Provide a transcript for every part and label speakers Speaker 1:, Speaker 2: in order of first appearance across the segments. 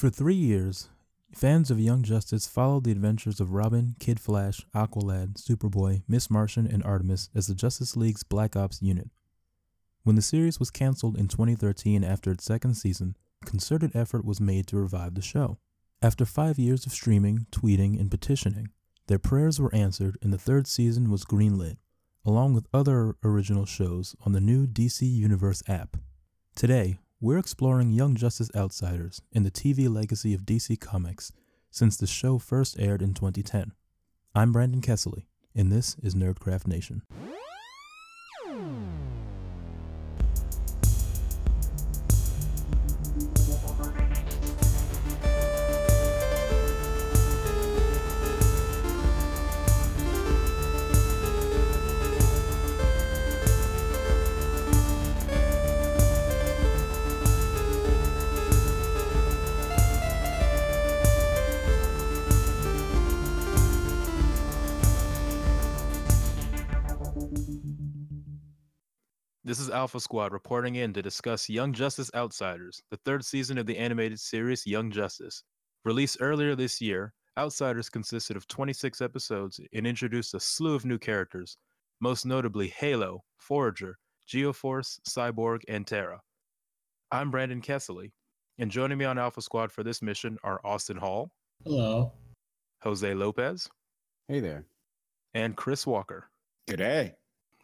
Speaker 1: For three years, fans of Young Justice followed the adventures of Robin, Kid Flash, Aqualad, Superboy, Miss Martian, and Artemis as the Justice League's Black Ops unit. When the series was canceled in 2013 after its second season, concerted effort was made to revive the show. After five years of streaming, tweeting, and petitioning, their prayers were answered and the third season was greenlit, along with other original shows on the new DC Universe app. Today, we're exploring Young Justice Outsiders and the TV legacy of DC Comics since the show first aired in 2010. I'm Brandon Kessley, and this is Nerdcraft Nation.
Speaker 2: Is Alpha Squad reporting in to discuss Young Justice Outsiders, the third season of the animated series Young Justice. Released earlier this year, Outsiders consisted of 26 episodes and introduced a slew of new characters, most notably Halo, Forager, Geoforce, Cyborg, and Terra. I'm Brandon Kessley, and joining me on Alpha Squad for this mission are Austin Hall,
Speaker 3: Hello.
Speaker 2: Jose Lopez,
Speaker 4: Hey there.
Speaker 2: and Chris Walker.
Speaker 4: G'day.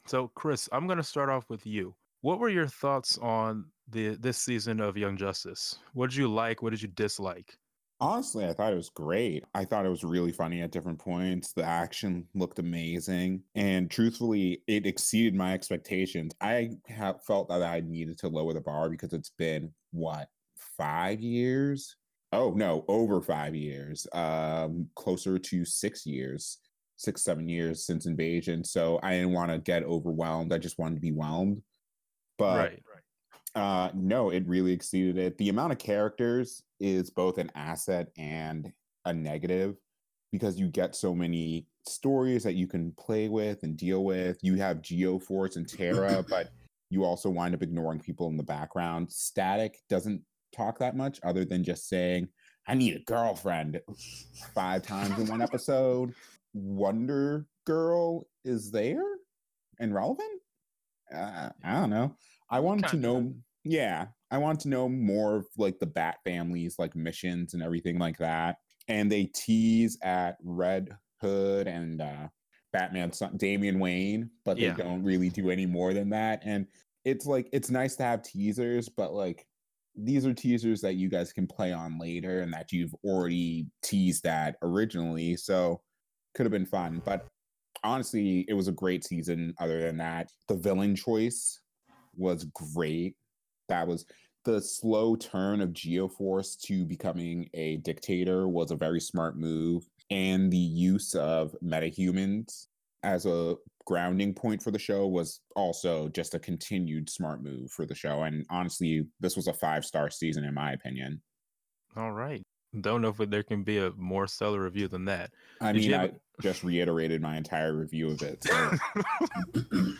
Speaker 2: So, Chris, I'm going to start off with you. What were your thoughts on the this season of Young Justice? What did you like? What did you dislike?
Speaker 4: Honestly, I thought it was great. I thought it was really funny at different points. The action looked amazing. And truthfully, it exceeded my expectations. I have felt that I needed to lower the bar because it's been what, five years? Oh no, over five years. Um, closer to six years, six, seven years since invasion. So I didn't want to get overwhelmed. I just wanted to be whelmed. But
Speaker 2: right, right.
Speaker 4: Uh, no, it really exceeded it. The amount of characters is both an asset and a negative because you get so many stories that you can play with and deal with. You have Geoforce and Terra, but you also wind up ignoring people in the background. Static doesn't talk that much other than just saying, I need a girlfriend five times in one episode. Wonder Girl is there and relevant? Uh, I don't know. I want to know, yeah, I want to know more of like the Bat families, like missions and everything like that. And they tease at Red Hood and uh, Batman's son, Damian Wayne, but
Speaker 2: Yeah.
Speaker 4: they don't really do any more than that. And it's like it's nice to have teasers, but like these are teasers that you guys can play on later and that you've already teased at originally. So could have been fun. But honestly, it was a great season. Other than that, the villain choice was great. That was the slow turn of Geoforce to becoming a dictator was a very smart move. And the use of metahumans as a grounding point for the show was also just a continued smart move for the show. And honestly, this was a five star season, in my opinion.
Speaker 2: All right. Don't know if there can be a more stellar review than that.
Speaker 4: I
Speaker 2: Did
Speaker 4: mean, I just reiterated my entire review of it. So.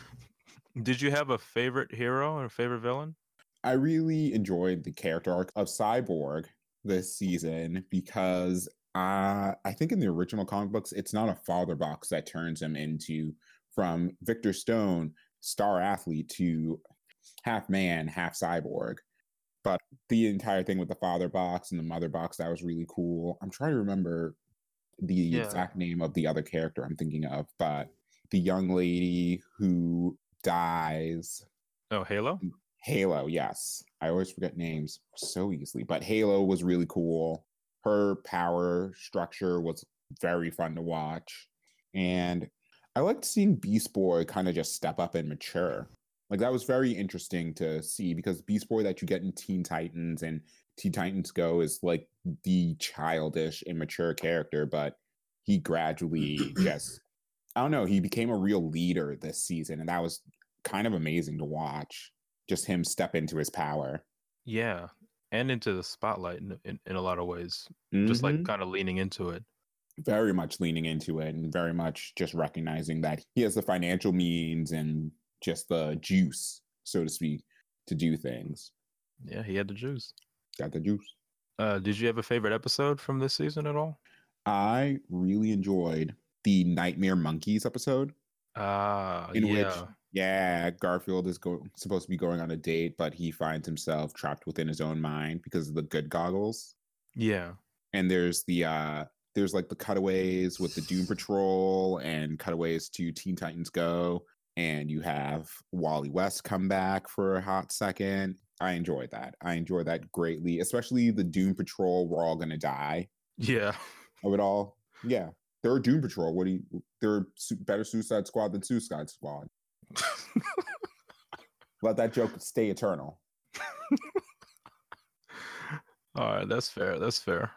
Speaker 2: Did you have a favorite hero or a favorite villain?
Speaker 4: I really enjoyed the character arc of Cyborg this season because uh, I think in the original comic books, it's not a father box that turns him into from Victor Stone, star athlete, to half man, half cyborg. But the entire thing with the father box and the mother box, that was really cool. I'm trying to remember the
Speaker 2: Yeah.
Speaker 4: exact name of the other character I'm thinking of, but the young lady who dies
Speaker 2: Oh, Halo?
Speaker 4: Halo, yes. I always forget names so easily, but Halo was really cool. Her power structure was very fun to watch. And I liked seeing Beast Boy kind of just step up and mature. Like that was very interesting to see because Beast Boy that you get in Teen Titans and Teen Titans Go is like the childish, immature character, but he gradually just I don't know, he became a real leader this season, and that was kind of amazing to watch just him step into his power.
Speaker 2: Yeah. And into the spotlight in, in, in a lot of ways. Just like
Speaker 4: Mhm.
Speaker 2: kind of leaning into it.
Speaker 4: very much leaning into it and very much just recognizing that he has the financial means and just the juice, so to speak, to do things.
Speaker 2: Yeah, he had the juice.
Speaker 4: Got the juice.
Speaker 2: Uh, did you have a favorite episode from this season at all?
Speaker 4: I really enjoyed the Nightmare Monkeys episode.
Speaker 2: Ah,
Speaker 4: in which
Speaker 2: yeah.
Speaker 4: yeah garfield is go- supposed to be going on a date but he finds himself trapped within his own mind because of the good goggles
Speaker 2: Yeah.
Speaker 4: and there's the uh there's like the cutaways with the doom patrol and cutaways to teen titans go and you have wally west come back for a hot second i enjoyed that. I enjoyed that greatly especially the doom patrol we're all gonna die.
Speaker 2: Yeah.
Speaker 4: of it all. Yeah. They're a doom patrol. What do you they're better suicide squad than suicide squad. Let that joke stay eternal.
Speaker 2: All right, that's fair. That's fair.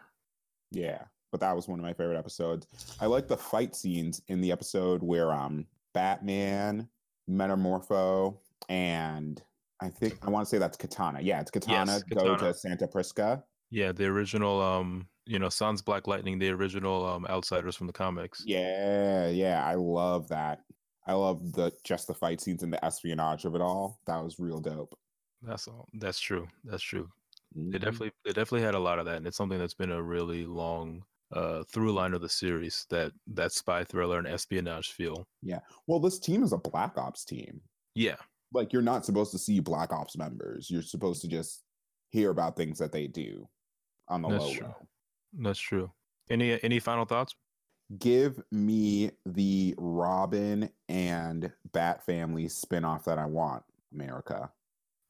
Speaker 4: Yeah, but that was one of my favorite episodes. I like the fight scenes in the episode where um Batman, Metamorpho, and I think I want to say that's Katana. Yeah, it's Katana
Speaker 2: Yes,
Speaker 4: go to Santa Prisca.
Speaker 2: Yeah, the original, um, you know, Sans Black Lightning, the original um outsiders from the comics.
Speaker 4: Yeah, yeah, I love that. I love the just the fight scenes and the espionage of it all. That was real dope.
Speaker 2: That's all. That's true. That's true. They
Speaker 4: Mhm.
Speaker 2: definitely, they definitely had a lot of that, and it's something that's been a really long uh through line of the series that that spy thriller and espionage feel. Yeah.
Speaker 4: Well, this team is a Black Ops team.
Speaker 2: Yeah.
Speaker 4: Like you're not supposed to see Black Ops members. You're supposed to just hear about things that they do on the
Speaker 2: That's
Speaker 4: low
Speaker 2: true. That's true. Any any final thoughts?
Speaker 4: give me the Robin and Bat Family spinoff that I want, America.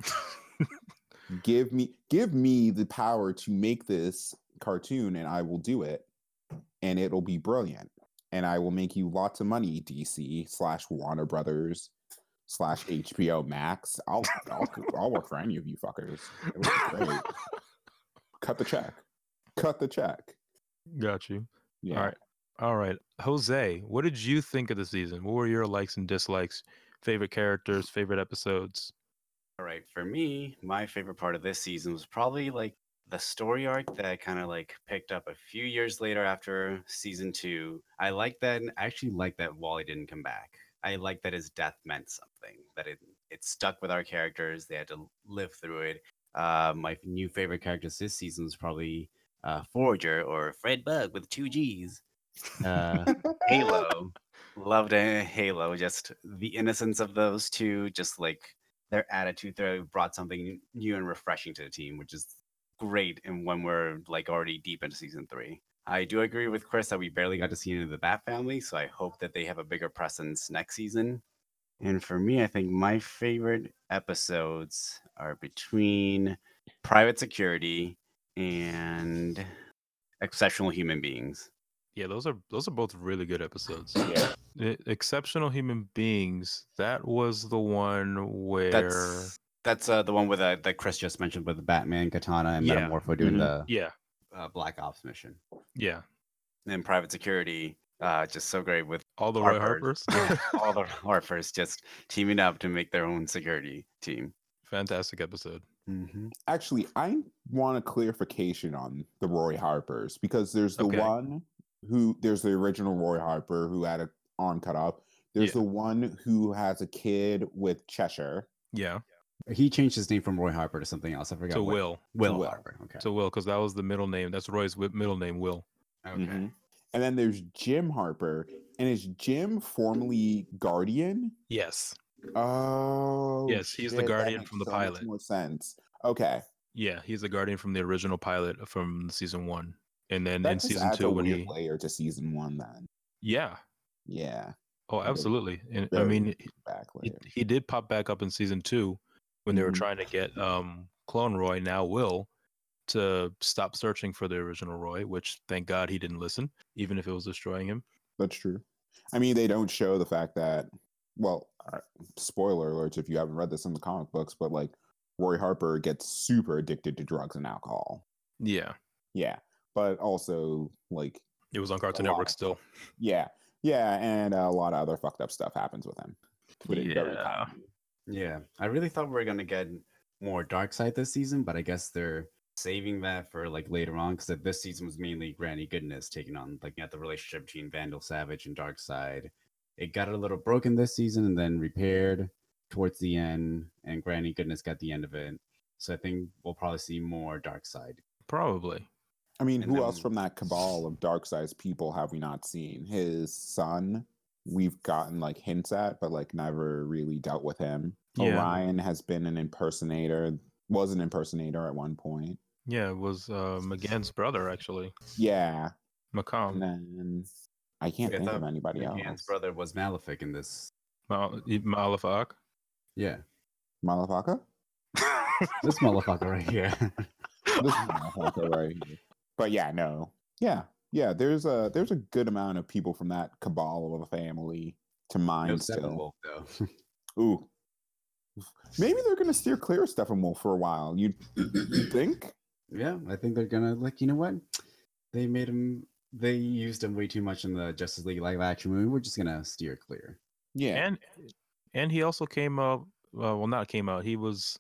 Speaker 4: Give me give me the power to make this cartoon and I will do it and it'll be brilliant. And I will make you lots of money, DC slash Warner Brothers slash HBO Max. I'll I'll, I'll work for any of you fuckers. It would be great. Cut the check. Cut the check.
Speaker 2: Got you.
Speaker 4: Yeah.
Speaker 2: All right. All right. Jose, what did you think of the season? What were your likes and dislikes? Favorite characters, favorite episodes?
Speaker 5: All right, for me, my favorite part of this season was probably like the story arc that I kind of like picked up a few years later after season two. I like that. I actually like that Wally didn't come back. I like that his death meant something. That it it stuck with our characters. They had to live through it. Uh, my new favorite characters this season is probably uh, Forager or Fred Bugg with two G's. Uh, Halo. Loved Halo. Just the innocence of those two. Just like their attitude there brought something new and refreshing to the team, which is great. And when we're like already deep into season three, I do agree with Chris that we barely got to see any of the Bat family, so I hope that they have a bigger presence next season. And for me, I think my favorite episodes are between Private Security and Exceptional Human Beings.
Speaker 2: Yeah, those are those are both really good episodes.
Speaker 4: Yeah.
Speaker 2: Exceptional Human Beings. That was the one where
Speaker 5: That's that's uh, the one with uh, that Chris just mentioned with the Batman, Katana, and
Speaker 2: Yeah.
Speaker 5: Metamorpho doing
Speaker 4: Mhm.
Speaker 5: the
Speaker 2: yeah,
Speaker 5: uh, Black Ops mission.
Speaker 2: yeah.
Speaker 5: and private security uh just so great with
Speaker 2: All the Roy
Speaker 5: Harpers.
Speaker 2: Harpers.
Speaker 5: all the harpers just teaming up to make their own security team
Speaker 2: Fantastic episode.
Speaker 5: mm-hmm.
Speaker 4: Actually, I want a clarification on the Roy Harpers because there's the
Speaker 2: Okay.
Speaker 4: one who there's the original Roy Harper who had an arm cut off. There's
Speaker 2: Yeah.
Speaker 4: the one who has a kid with Cheshire.
Speaker 2: Yeah.
Speaker 5: He changed his name from roy harper to something else i forgot
Speaker 2: To
Speaker 5: what-
Speaker 2: Will.
Speaker 5: will,
Speaker 4: Will.
Speaker 5: harper okay
Speaker 2: To Will, because that was the middle name. That's Roy's middle name, Will.
Speaker 5: okay
Speaker 4: Mhm. And then there's Jim Harper. And is Jim formerly Guardian?
Speaker 2: Yes.
Speaker 4: Oh,
Speaker 2: Yes, he's the
Speaker 4: shit, that
Speaker 2: Guardian
Speaker 4: makes
Speaker 2: from the
Speaker 4: so much
Speaker 2: pilot.
Speaker 4: More sense. Okay,
Speaker 2: Yeah, he's the guardian from the original pilot from season one. And then
Speaker 4: that
Speaker 2: in
Speaker 4: just
Speaker 2: season
Speaker 4: adds
Speaker 2: two,
Speaker 4: a
Speaker 2: when
Speaker 4: weird
Speaker 2: he.
Speaker 4: layer to season one. Then,
Speaker 2: Yeah.
Speaker 4: yeah,
Speaker 2: Oh, absolutely. And I mean,
Speaker 4: weird back
Speaker 2: he, he did pop back up in season two when they were
Speaker 4: Mhm.
Speaker 2: trying to get um clone roy now will to stop searching for the original roy which thank god he didn't listen even if it was destroying him
Speaker 4: That's true. I mean, they don't show the fact that, well, uh, spoiler alerts if you haven't read this in the comic books, but like Roy Harper gets super addicted to drugs and alcohol.
Speaker 2: yeah
Speaker 4: Yeah. But also, like,
Speaker 2: it was on cartoon network
Speaker 4: of
Speaker 2: still
Speaker 4: yeah, yeah, and a lot of other fucked up stuff happens with him. But it very
Speaker 2: Yeah.
Speaker 4: Comedy.
Speaker 5: yeah i really thought we were gonna get more Darkseid this season but i guess they're saving that for like later on because this season was mainly granny goodness taking on like at the relationship between vandal savage and Darkseid it got a little broken this season and then repaired towards the end and granny goodness got the end of it so i think we'll probably see more Darkseid
Speaker 2: Probably.
Speaker 4: I mean,
Speaker 3: And
Speaker 4: who else from that cabal of Darkseid's people have we not seen? His son, we've gotten like hints at, but like never really dealt with him.
Speaker 2: Yeah.
Speaker 4: Orion has been an impersonator, was an impersonator at one point.
Speaker 2: Yeah, it was uh, M'gann's brother actually,
Speaker 4: Yeah. And
Speaker 2: M'comm.
Speaker 4: then I can't
Speaker 3: I
Speaker 4: think of
Speaker 3: thought
Speaker 4: anybody else.
Speaker 3: M'gann's brother was Malefic in this.
Speaker 2: Mal- Malafak.
Speaker 3: Yeah,
Speaker 4: Malafaka?
Speaker 3: this motherfucker right here.
Speaker 4: This is Malafaka right here. But yeah, no. Yeah. Yeah, there's a there's a good amount of people from that cabal of a family to
Speaker 3: no
Speaker 4: mind still.
Speaker 3: Steppenwolf though.
Speaker 4: Ooh. Maybe they're gonna steer clear of Steppenwolf for a while. You you think?
Speaker 3: yeah, I think they're gonna like. You know what? They made him. They used him way too much in the Justice League live action movie. We're just gonna steer clear.
Speaker 4: Yeah.
Speaker 2: And and he also came out. Uh, well, not came out. He was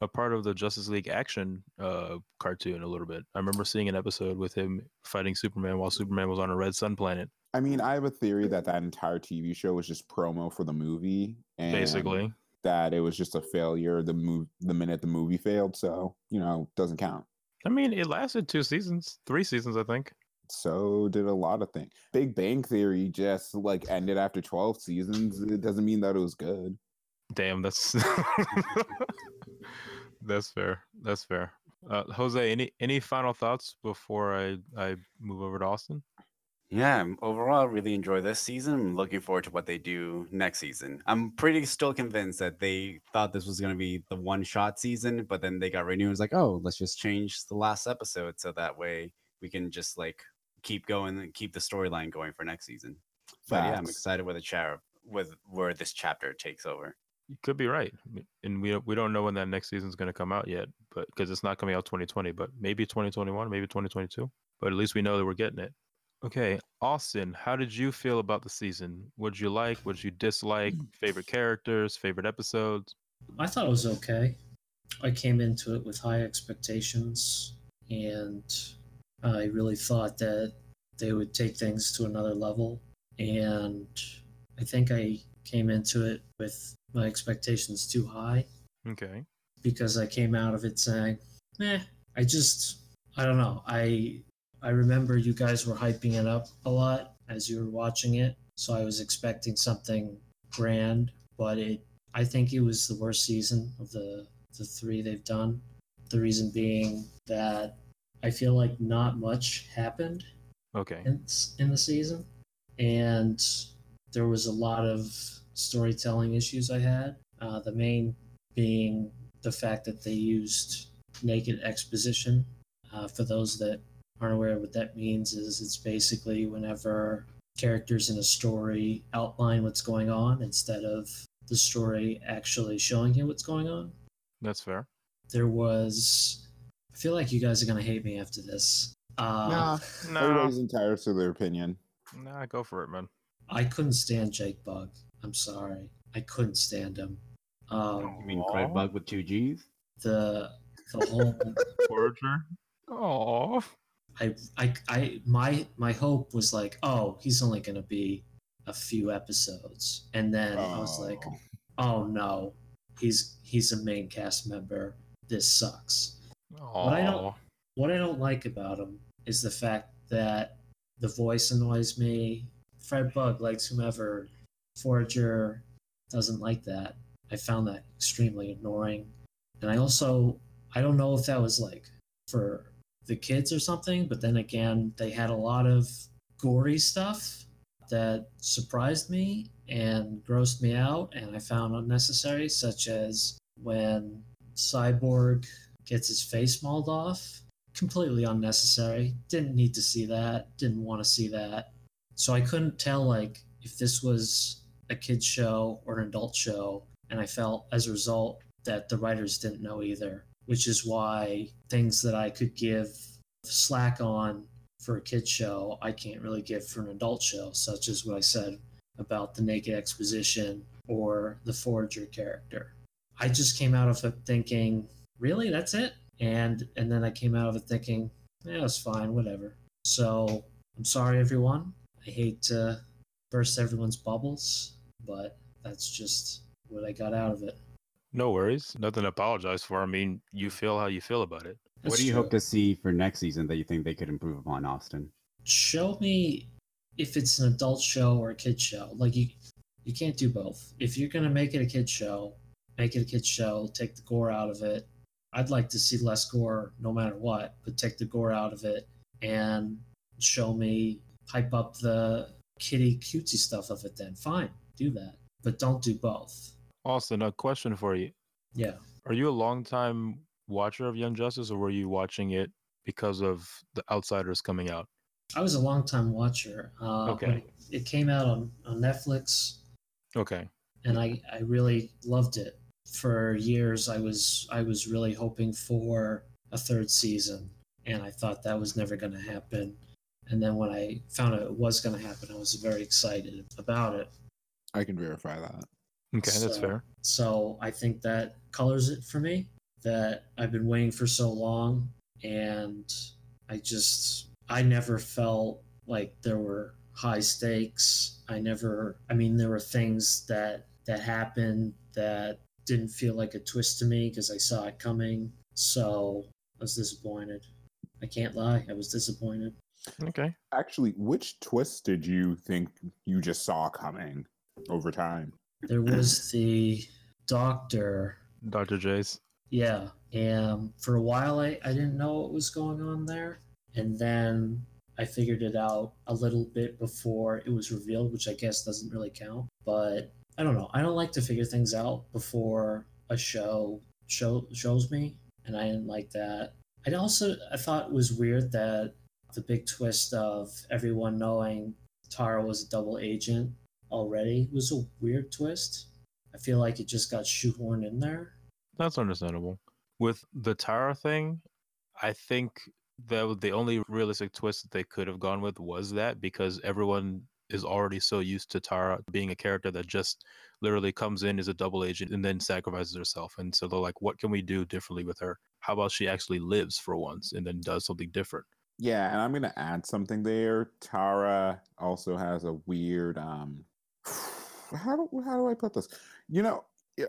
Speaker 2: a part of the Justice League action uh, cartoon a little bit. I remember seeing an episode with him fighting Superman while Superman was on a red sun planet.
Speaker 4: I mean, I have a theory that that entire TV show was just promo for the movie, and
Speaker 2: Basically,
Speaker 4: that it was just a failure. The move, the minute the movie failed, so you know, doesn't count.
Speaker 2: I mean, it lasted two seasons, three seasons, I think.
Speaker 4: So did a lot of things. Big Bang Theory just like ended after twelve seasons. It doesn't mean that it was good.
Speaker 2: Damn, that's that's fair. That's fair. Uh, Jose, any any final thoughts before I I move over to Austin?
Speaker 3: Yeah, overall, I really enjoy this season. I'm looking forward to what they do next season. I'm pretty still convinced that they thought this was going to be the one shot season, but then they got renewed. It's like, oh, let's just change the last episode so that way we can just like keep going and keep the storyline going for next season. But yeah, I'm
Speaker 4: Facts.
Speaker 3: excited with the chapter with where this chapter takes over.
Speaker 2: You could be right, and we don't- we don't know when that next season's going to come out yet, but because it's not coming out 2020, but maybe 2021, maybe 2022. But at least we know that we're getting it. Okay, Austin, how did you feel about the season? What'd you like? What'd you dislike? Favorite characters? Favorite episodes?
Speaker 6: I thought it was okay. I came into it with high expectations, and I really thought that they would take things to another level. And I think I came into it with my expectations too high
Speaker 2: Okay.
Speaker 6: because I came out of it saying, "Eh, I just, I don't know. I, I remember you guys were hyping it up a lot as you were watching it, so I was expecting something grand, but it, I think it was the worst season of the the three they've done. The reason being that I feel like not much happened
Speaker 2: Okay.
Speaker 6: in, in the season, and there was a lot of storytelling issues I had. Uh, the main being the fact that they used naked exposition. Uh, for those that aren't aware, what that means is it's basically whenever characters in a story outline what's going on instead of the story actually showing you what's going on.
Speaker 2: That's fair.
Speaker 6: There was. I feel like you guys are gonna hate me after this. Uh,
Speaker 4: nah,
Speaker 2: No,
Speaker 4: everybody's entitled to their opinion.
Speaker 2: nah, go for it, man.
Speaker 6: I couldn't stand Jake Bug. I'm sorry. I couldn't stand him. Um,
Speaker 3: You mean Craig Bug with two G's?
Speaker 6: the the whole
Speaker 2: Forager. Oh.
Speaker 6: I, I I my my hope was like, oh, he's only gonna be a few episodes, and then I was like,
Speaker 4: Oh.
Speaker 6: oh no, he's he's a main cast member. This sucks.
Speaker 2: Oh.
Speaker 6: I don't- What I don't like about him is the fact that the voice annoys me. Fred Bugg likes whomever. Forager doesn't like that. I found that extremely annoying. And I also I don't know if that was like for the kids or something, but then again, they had a lot of gory stuff that surprised me and grossed me out and I found unnecessary, such as when Cyborg gets his face mauled off. Completely unnecessary. Didn't need to see that. Didn't want to see that. So I couldn't tell like if this was a kid's show or an adult show, and I felt as a result that the writers didn't know either, which is why things that I could give slack on for a kid show, I can't really give for an adult show, such as what I said about the naked exposition or the forager character. I just came out of it thinking, really, that's it? And and then I came out of it thinking, yeah, it's fine, whatever. So I'm sorry, everyone. I hate to burst everyone's bubbles, but that's just what I got out of it.
Speaker 2: No worries. Nothing to apologize for. I mean, you feel how you feel about it.
Speaker 3: what do you
Speaker 6: true.
Speaker 3: hope to see for next season that you think they could improve upon, Austin?
Speaker 6: show me if it's an adult show or a kid show. Like you, you can't do both. If you're gonna make it a kid show, make it a kid show. Take the gore out of it. I'd like to see less gore, no matter what, but take the gore out of it and show me hype up the kitty cutesy stuff of it. Then fine, do that, but don't do both.
Speaker 2: Austin, a question for you:
Speaker 6: Yeah,
Speaker 2: Are you a longtime watcher of Young Justice, or were you watching it because of the Outsiders coming out?
Speaker 6: I was a long time watcher. Uh,
Speaker 2: Okay.
Speaker 6: it, it came out on, on Netflix.
Speaker 2: Okay.
Speaker 6: and I, I really loved it. For years, I was I was really hoping for a third season, and I thought that was never going to happen. And then when I found out it was going to happen, I was very excited about it.
Speaker 4: I can verify that.
Speaker 2: Okay, that's fair.
Speaker 6: So I think that colors it for me. That I've been waiting for so long, and I just I never felt like there were high stakes. I never. I mean, there were things that that happened that didn't feel like a twist to me because I saw it coming. So I was disappointed. I can't lie. I was disappointed.
Speaker 2: Okay.
Speaker 4: Actually, which twist did you think you just saw coming over time?
Speaker 6: There was the doctor
Speaker 2: Dr. Jace.
Speaker 6: Yeah, and for a while I, I didn't know what was going on there, and then I figured it out a little bit before it was revealed, which I guess doesn't really count. But I don't know. I don't like to figure things out before a show show shows me, and I didn't like that. I also I thought it was weird that the big twist of everyone knowing Terra was a double agent already it was a weird twist. I feel like it just got shoehorned in there.
Speaker 2: That's understandable. With the Terra thing, I think that the only realistic twist that they could have gone with was that because everyone is already so used to Terra being a character that just literally comes in as a double agent and then sacrifices herself. And so they're like, what can we do differently with her? How about she actually lives for once and then does something different?
Speaker 4: Yeah, and I'm gonna add something there. Tara also has a weird um how do how do I put this? You know,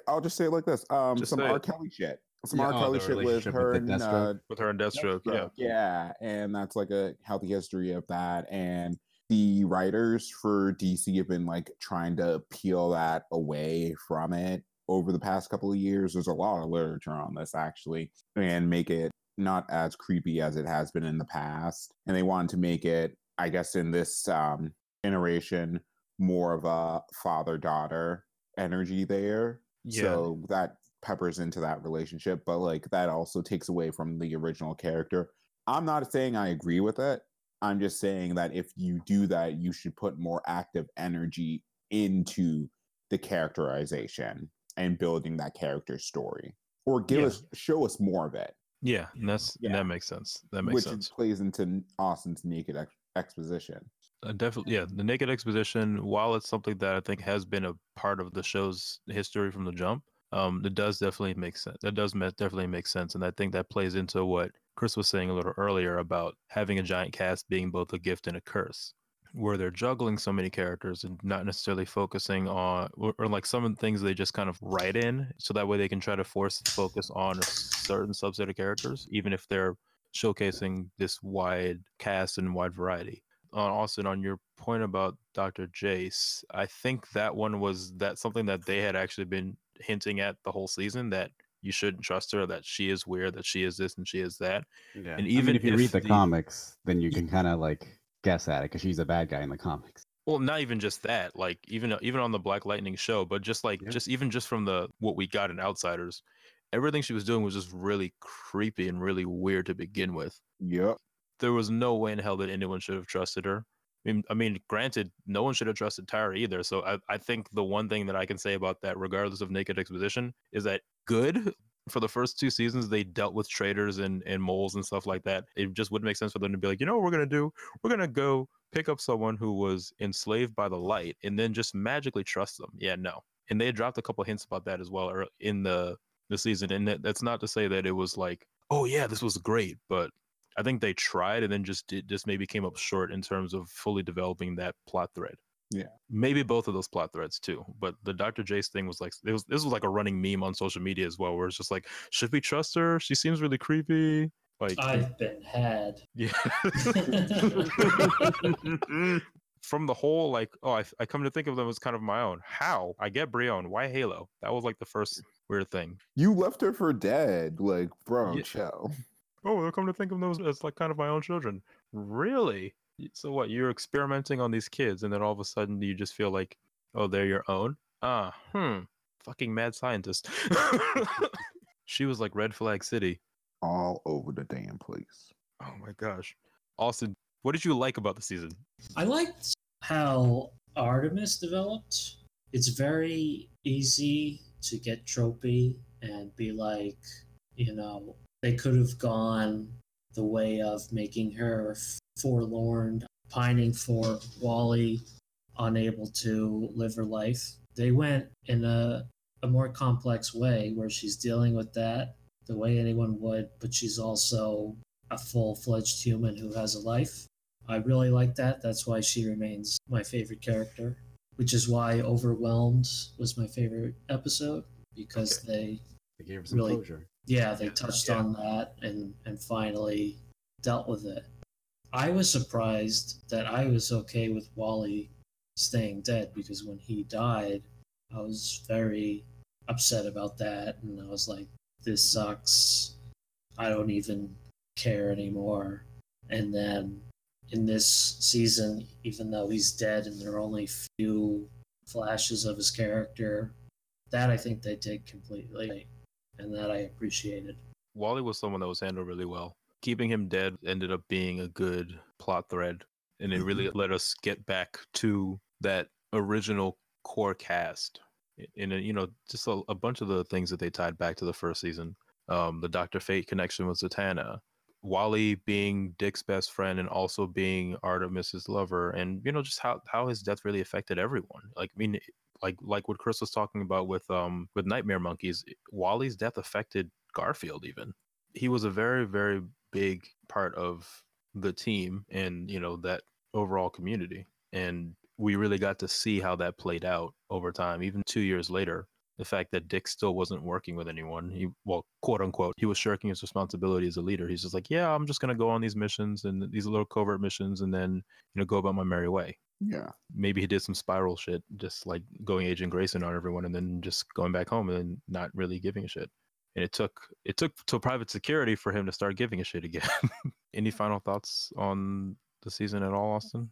Speaker 4: I'll just say it like this. Um
Speaker 2: Just
Speaker 4: some
Speaker 2: say
Speaker 4: R. Kelly shit. Some
Speaker 3: Yeah,
Speaker 4: R.
Speaker 3: oh,
Speaker 4: Kelly
Speaker 3: the
Speaker 4: shit with her
Speaker 3: with
Speaker 4: and uh,
Speaker 2: With her and Deathstroke, yeah.
Speaker 4: Yeah, and that's like a healthy history of that. And the writers for DC have been like trying to peel that away from it over the past couple of years. There's a lot of literature on this actually, and make it not as creepy as it has been in the past. And they wanted to make it, I guess, in this um, iteration, more of a father daughter energy there.
Speaker 2: Yeah.
Speaker 4: So that peppers into that relationship, but like that also takes away from the original character. I'm not saying I agree with it. I'm just saying that if you do that, you should put more active energy into the characterization and building that character story, or give
Speaker 2: Yeah.
Speaker 4: us show us more of it,
Speaker 2: Yeah, and that's
Speaker 4: Yeah.
Speaker 2: that makes sense. That makes
Speaker 4: which
Speaker 2: sense.
Speaker 4: Which plays into Austin's naked ex- exposition.
Speaker 2: Uh, definitely, yeah. The Naked Exposition, while it's something that I think has been a part of the show's history from the jump, um, it does definitely make sense. That does definitely make sense, and I think that plays into what Chris was saying a little earlier about having a giant cast being both a gift and a curse, where they're juggling so many characters and not necessarily focusing on, or, or like some of the things they just kind of write in, so that way they can try to force focus on a certain subset of characters, even if they're showcasing this wide cast and wide variety on Austin on your point about Dr. Jace, I think that one was that something that they had actually been hinting at the whole season that you shouldn't trust her, that she is weird, that she is this and she is that.
Speaker 3: Yeah.
Speaker 2: And
Speaker 3: I
Speaker 2: even
Speaker 3: mean, if you
Speaker 2: if
Speaker 3: read the,
Speaker 2: the-
Speaker 3: comics, then you can kind of like guess at it because she's a bad guy in the comics.
Speaker 2: Well, not even just that, like even even on the Black Lightning show, but just like
Speaker 3: Yeah.
Speaker 2: just even just from the what we got in Outsiders, everything she was doing was just really creepy and really weird to begin with.
Speaker 4: Yep.
Speaker 2: There was no way in hell that anyone should have trusted her. I mean, I mean, granted, no one should have trusted Tyra either. So I, I think the one thing that I can say about that, regardless of Naked Exposition, is that good for the first two seasons they dealt with traitors and, and moles and stuff like that. It just wouldn't make sense for them to be like, you know what we're gonna do? We're gonna go pick up someone who was enslaved by the light and then just magically trust them. Yeah, no. And they dropped a couple hints about that as well in the the season. And that, that's not to say that it was like, oh yeah, this was great, but I think they tried and then just did, just maybe came up short in terms of fully developing that plot thread.
Speaker 4: Yeah.
Speaker 2: Maybe both of those plot threads too. But the Dr. Jace thing was like it was this was like a running meme on social media as well, where it's just like, should we trust her? She seems really creepy. Like
Speaker 6: I've been had.
Speaker 2: yeah. From the whole like, oh, I, I come to think of them as kind of my own. How I get Brion? Why Halo? That was like the first weird thing.
Speaker 4: You left her for dead. Like, bro,
Speaker 2: Yeah.
Speaker 4: chill.
Speaker 2: Oh, I come to think of those as, as like kind of my own children. Really? So what? You're experimenting on these kids, and then all of a sudden you just feel like, oh, they're your own. Ah, hmm. Fucking mad scientist. she was like Red Flag City.
Speaker 4: All over the damn place.
Speaker 2: Oh my gosh. Austin, what did you like about the season?
Speaker 6: I liked how Artemis developed. It's very easy to get tropey and be like, you know, they could have gone the way of making her forlorn, pining for Wally, unable to live her life. They went in a, a more complex way where she's dealing with that the way anyone would, but she's also a full fledged human who has a life. I really like that. That's why she remains my favorite character, which is why Overwhelmed was my favorite episode because they,
Speaker 3: They gave her some
Speaker 6: Really-
Speaker 3: closure.
Speaker 6: Yeah, they touched
Speaker 2: Yeah.
Speaker 6: on that and and finally dealt with it. I was surprised that I was okay with Wally staying dead because when he died, I was very upset about that, and I was like, "This sucks. I don't even care anymore." And then in this season, even though he's dead and there are only few flashes of his character, that I think they did completely, and that I appreciated.
Speaker 2: Wally was someone that was handled really well. Keeping him dead ended up being a good plot thread, and it really let us get back to that original core cast. In a, you know, just a, a bunch of the things that they tied back to the first season. Um, the Doctor Fate connection with Zatanna, Wally being Dick's best friend and also being Artemis's lover, and you know just how how his death really affected everyone. Like I mean, like like what Chris was talking about with um with Nightmare Monkeys, Wally's death affected Garfield even. He was a very very big part of the team and you know that overall community. And we really got to see how that played out over time. Even 2 years later the fact that Dick still wasn't working with anyone he well quote unquote he was shirking his responsibility as a leader. He's just like yeah I'm just going to go on these missions and these little covert missions and then you know go about my merry way
Speaker 4: Yeah.
Speaker 2: maybe he did some spiral shit, just like going Agent Grayson on everyone and then just going back home and then not really giving a shit. And it took it took to private security for him to start giving a shit again. Any final thoughts on the season at all, Austin?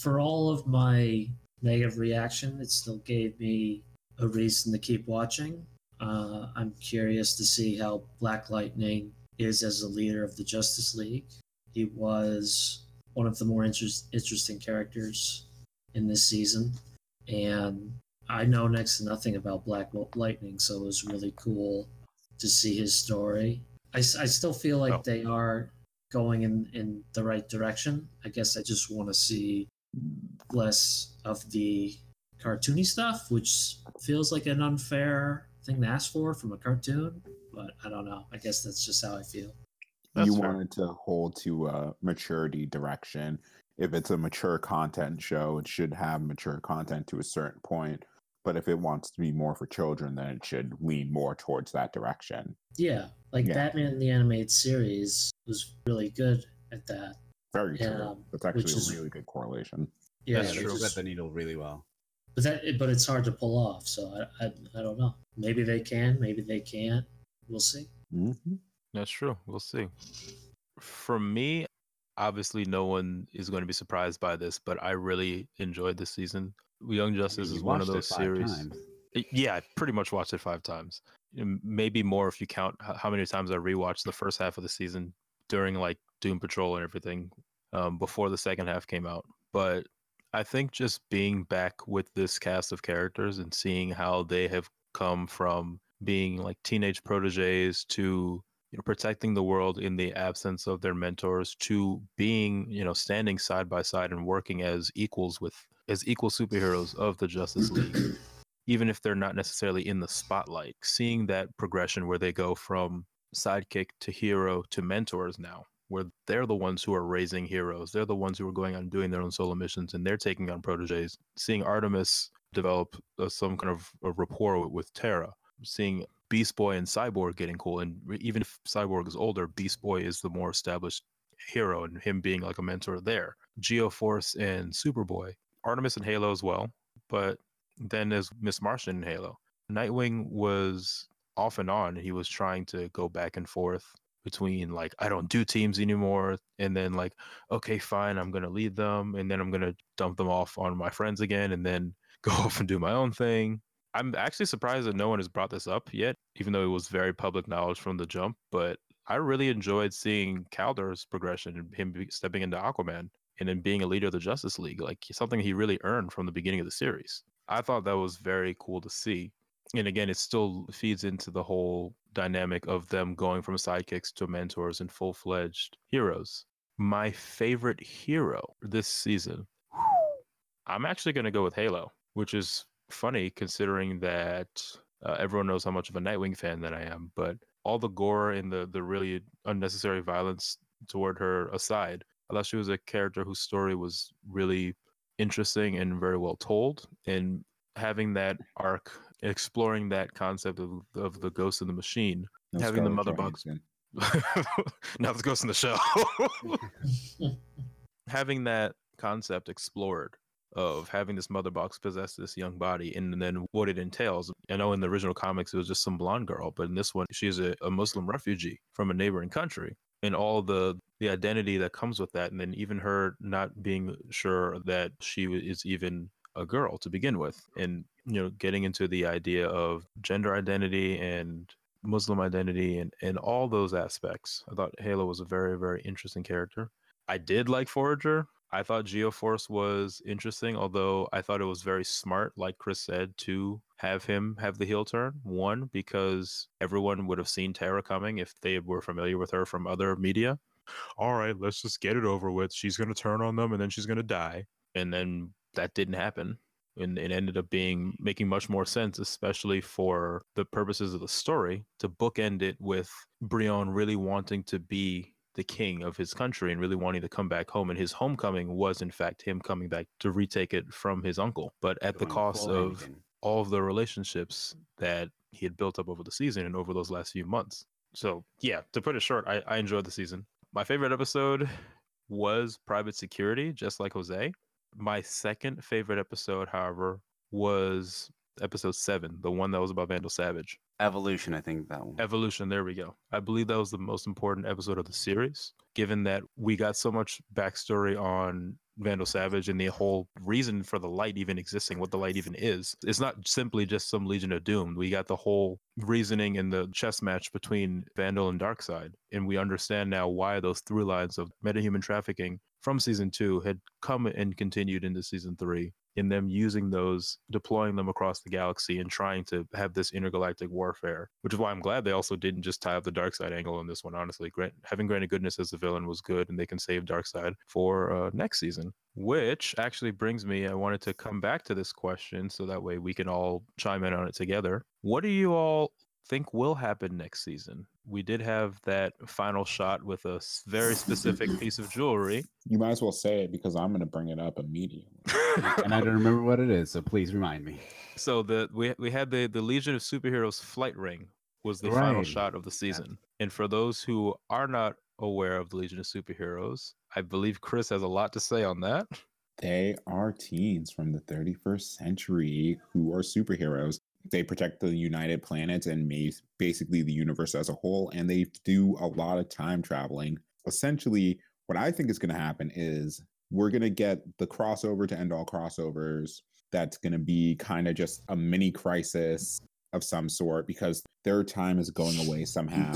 Speaker 6: For all of my negative reaction, it still gave me a reason to keep watching. Uh, I'm curious to see how Black Lightning is as a leader of the Justice League. He was one of the more interest, interesting characters in this season, and I know next to nothing about Black Lightning, so it was really cool to see his story. I still feel like
Speaker 2: Oh.
Speaker 6: they are going in, in the right direction. I guess I just want to see less of the cartoony stuff, which feels like an unfair thing to ask for from a cartoon. But I don't know. I guess that's just how I feel.
Speaker 2: That's
Speaker 4: you
Speaker 2: fair.
Speaker 4: wanted to hold to a maturity direction. If it's a mature content show, it should have mature content to a certain point. But if it wants to be more for children, then it should lean more towards that direction.
Speaker 6: Yeah, like
Speaker 4: Yeah.
Speaker 6: Batman the animated series was really good at that.
Speaker 4: Very true.
Speaker 6: Yeah,
Speaker 4: That's actually
Speaker 6: which is-
Speaker 4: a really good correlation.
Speaker 6: Yeah,
Speaker 2: That's
Speaker 3: they
Speaker 2: true.
Speaker 3: thread the needle really well.
Speaker 6: but that but it's hard to pull off. So I, I I don't know. Maybe they can. Maybe they can't. We'll see.
Speaker 4: hmm
Speaker 2: That's true. We'll see. For me, obviously, no one is going to be surprised by this, but I really enjoyed this season. Young Justice
Speaker 3: You
Speaker 2: is one of those series.
Speaker 3: times.
Speaker 2: Yeah, I pretty much watched it five times. Maybe more if you count how many times I rewatched the first half of the season during like Doom Patrol and everything um, before the second half came out. But I think just being back with this cast of characters and seeing how they have come from being like teenage proteges to you know protecting the world in the absence of their mentors to being you know standing side by side and working as equals with as equal superheroes of the Justice League even if they're not necessarily in the spotlight, seeing that progression where they go from sidekick to hero to mentors now, where they're the ones who are raising heroes. They're the ones who are going on doing their own solo missions and they're taking on proteges. Seeing Artemis develop uh, some kind of rapport with, with Terra, seeing Beast Boy and Cyborg getting cool. And even if Cyborg is older, Beast Boy is the more established hero and him being like a mentor there. Geoforce and Superboy, Artemis and Halo as well. But then there's Miss Martian and Halo. Nightwing was off and on. He was trying to go back and forth between like I don't do teams anymore and then like okay fine I'm going to lead them and then I'm going to dump them off on my friends again and then go off and do my own thing. I'm actually surprised that no one has brought this up yet even though it was very public knowledge from the jump but I really enjoyed seeing Kaldur's progression and him stepping into Aquaman and then being a leader of the Justice League like something he really earned from the beginning of the series. I thought that was very cool to see and again, it still feeds into the whole dynamic of them going from sidekicks to mentors and full fledged heroes. My favorite hero this season, I'm actually going to go with Halo, which is funny considering that uh, everyone knows how much of a Nightwing fan that I am. But all the gore and the the really unnecessary violence toward her aside, I thought she was a character whose story was really interesting and very well told. And having that arc exploring that concept of, of the ghost in the machine
Speaker 4: No
Speaker 2: Having the mother bugs.
Speaker 4: Johansson.
Speaker 2: now the ghost in the shell having that concept explored of having this mother box possess this young body and then what it entails. I know in the original comics it was just some blonde girl but in this one she's a, a muslim refugee from a neighboring country and all the the identity that comes with that. And then even her not being sure that she is even a girl to begin with and you know getting into the idea of gender identity and muslim identity and and all those aspects. I thought halo was a very very interesting character. I did like forager i thought geoforce was interesting although i thought it was very smart like chris said to have him have the heel turn one because everyone would have seen Terra coming if they were familiar with her from other media. All right let's just get it over with. She's going to turn on them and then she's going to die. And then that didn't happen and it ended up being making much more sense especially for the purposes of the story to bookend it with brion really wanting to be the king of his country and really wanting to come back home and his homecoming was in fact him coming back to retake it from his uncle. But at the cost of all of the relationships that he had built up over the season and over those last few months. So yeah to put it short i, I enjoyed the season. My favorite episode was private security just like jose. My second favorite episode, however, was episode seven, the one that was about Vandal Savage.
Speaker 3: Evolution, I think that one.
Speaker 2: Evolution, there we go. I believe that was the most important episode of the series, given that we got so much backstory on Vandal Savage and the whole reason for the light even existing, what the light even is. It's not simply just some Legion of Doom. We got the whole reasoning in the chess match between Vandal and Darkseid. And we understand now why those through lines of metahuman trafficking from season two had come and continued into season three in them using those, deploying them across the galaxy and trying to have this intergalactic warfare, which is why I'm glad they also didn't just tie up the Darkseid angle in this one. Honestly, Grant, having Granny Goodness as the villain was good, and they can save Darkseid for uh, next season. Which actually brings me, I wanted to come back to this question so that way we can all chime in on it together. What do you all think will happen next season? We did have that final shot with a very specific piece of jewelry.
Speaker 4: You might as well say it because I'm going to bring it up immediately.
Speaker 5: and I don't remember what it is, so please remind me.
Speaker 2: So the we we had the the Legion of Superheroes flight ring was the final shot of the season. And for those who are not aware of the Legion of Superheroes, I believe Chris has a lot to say on that.
Speaker 4: They are teens from the 31st century who are superheroes. They protect the United Planets and basically the universe as a whole, and they do a lot of time traveling. Essentially, what I think is going to happen is we're going to get the crossover to end all crossovers. That's going to be kind of just a mini crisis of some sort because their time is going away somehow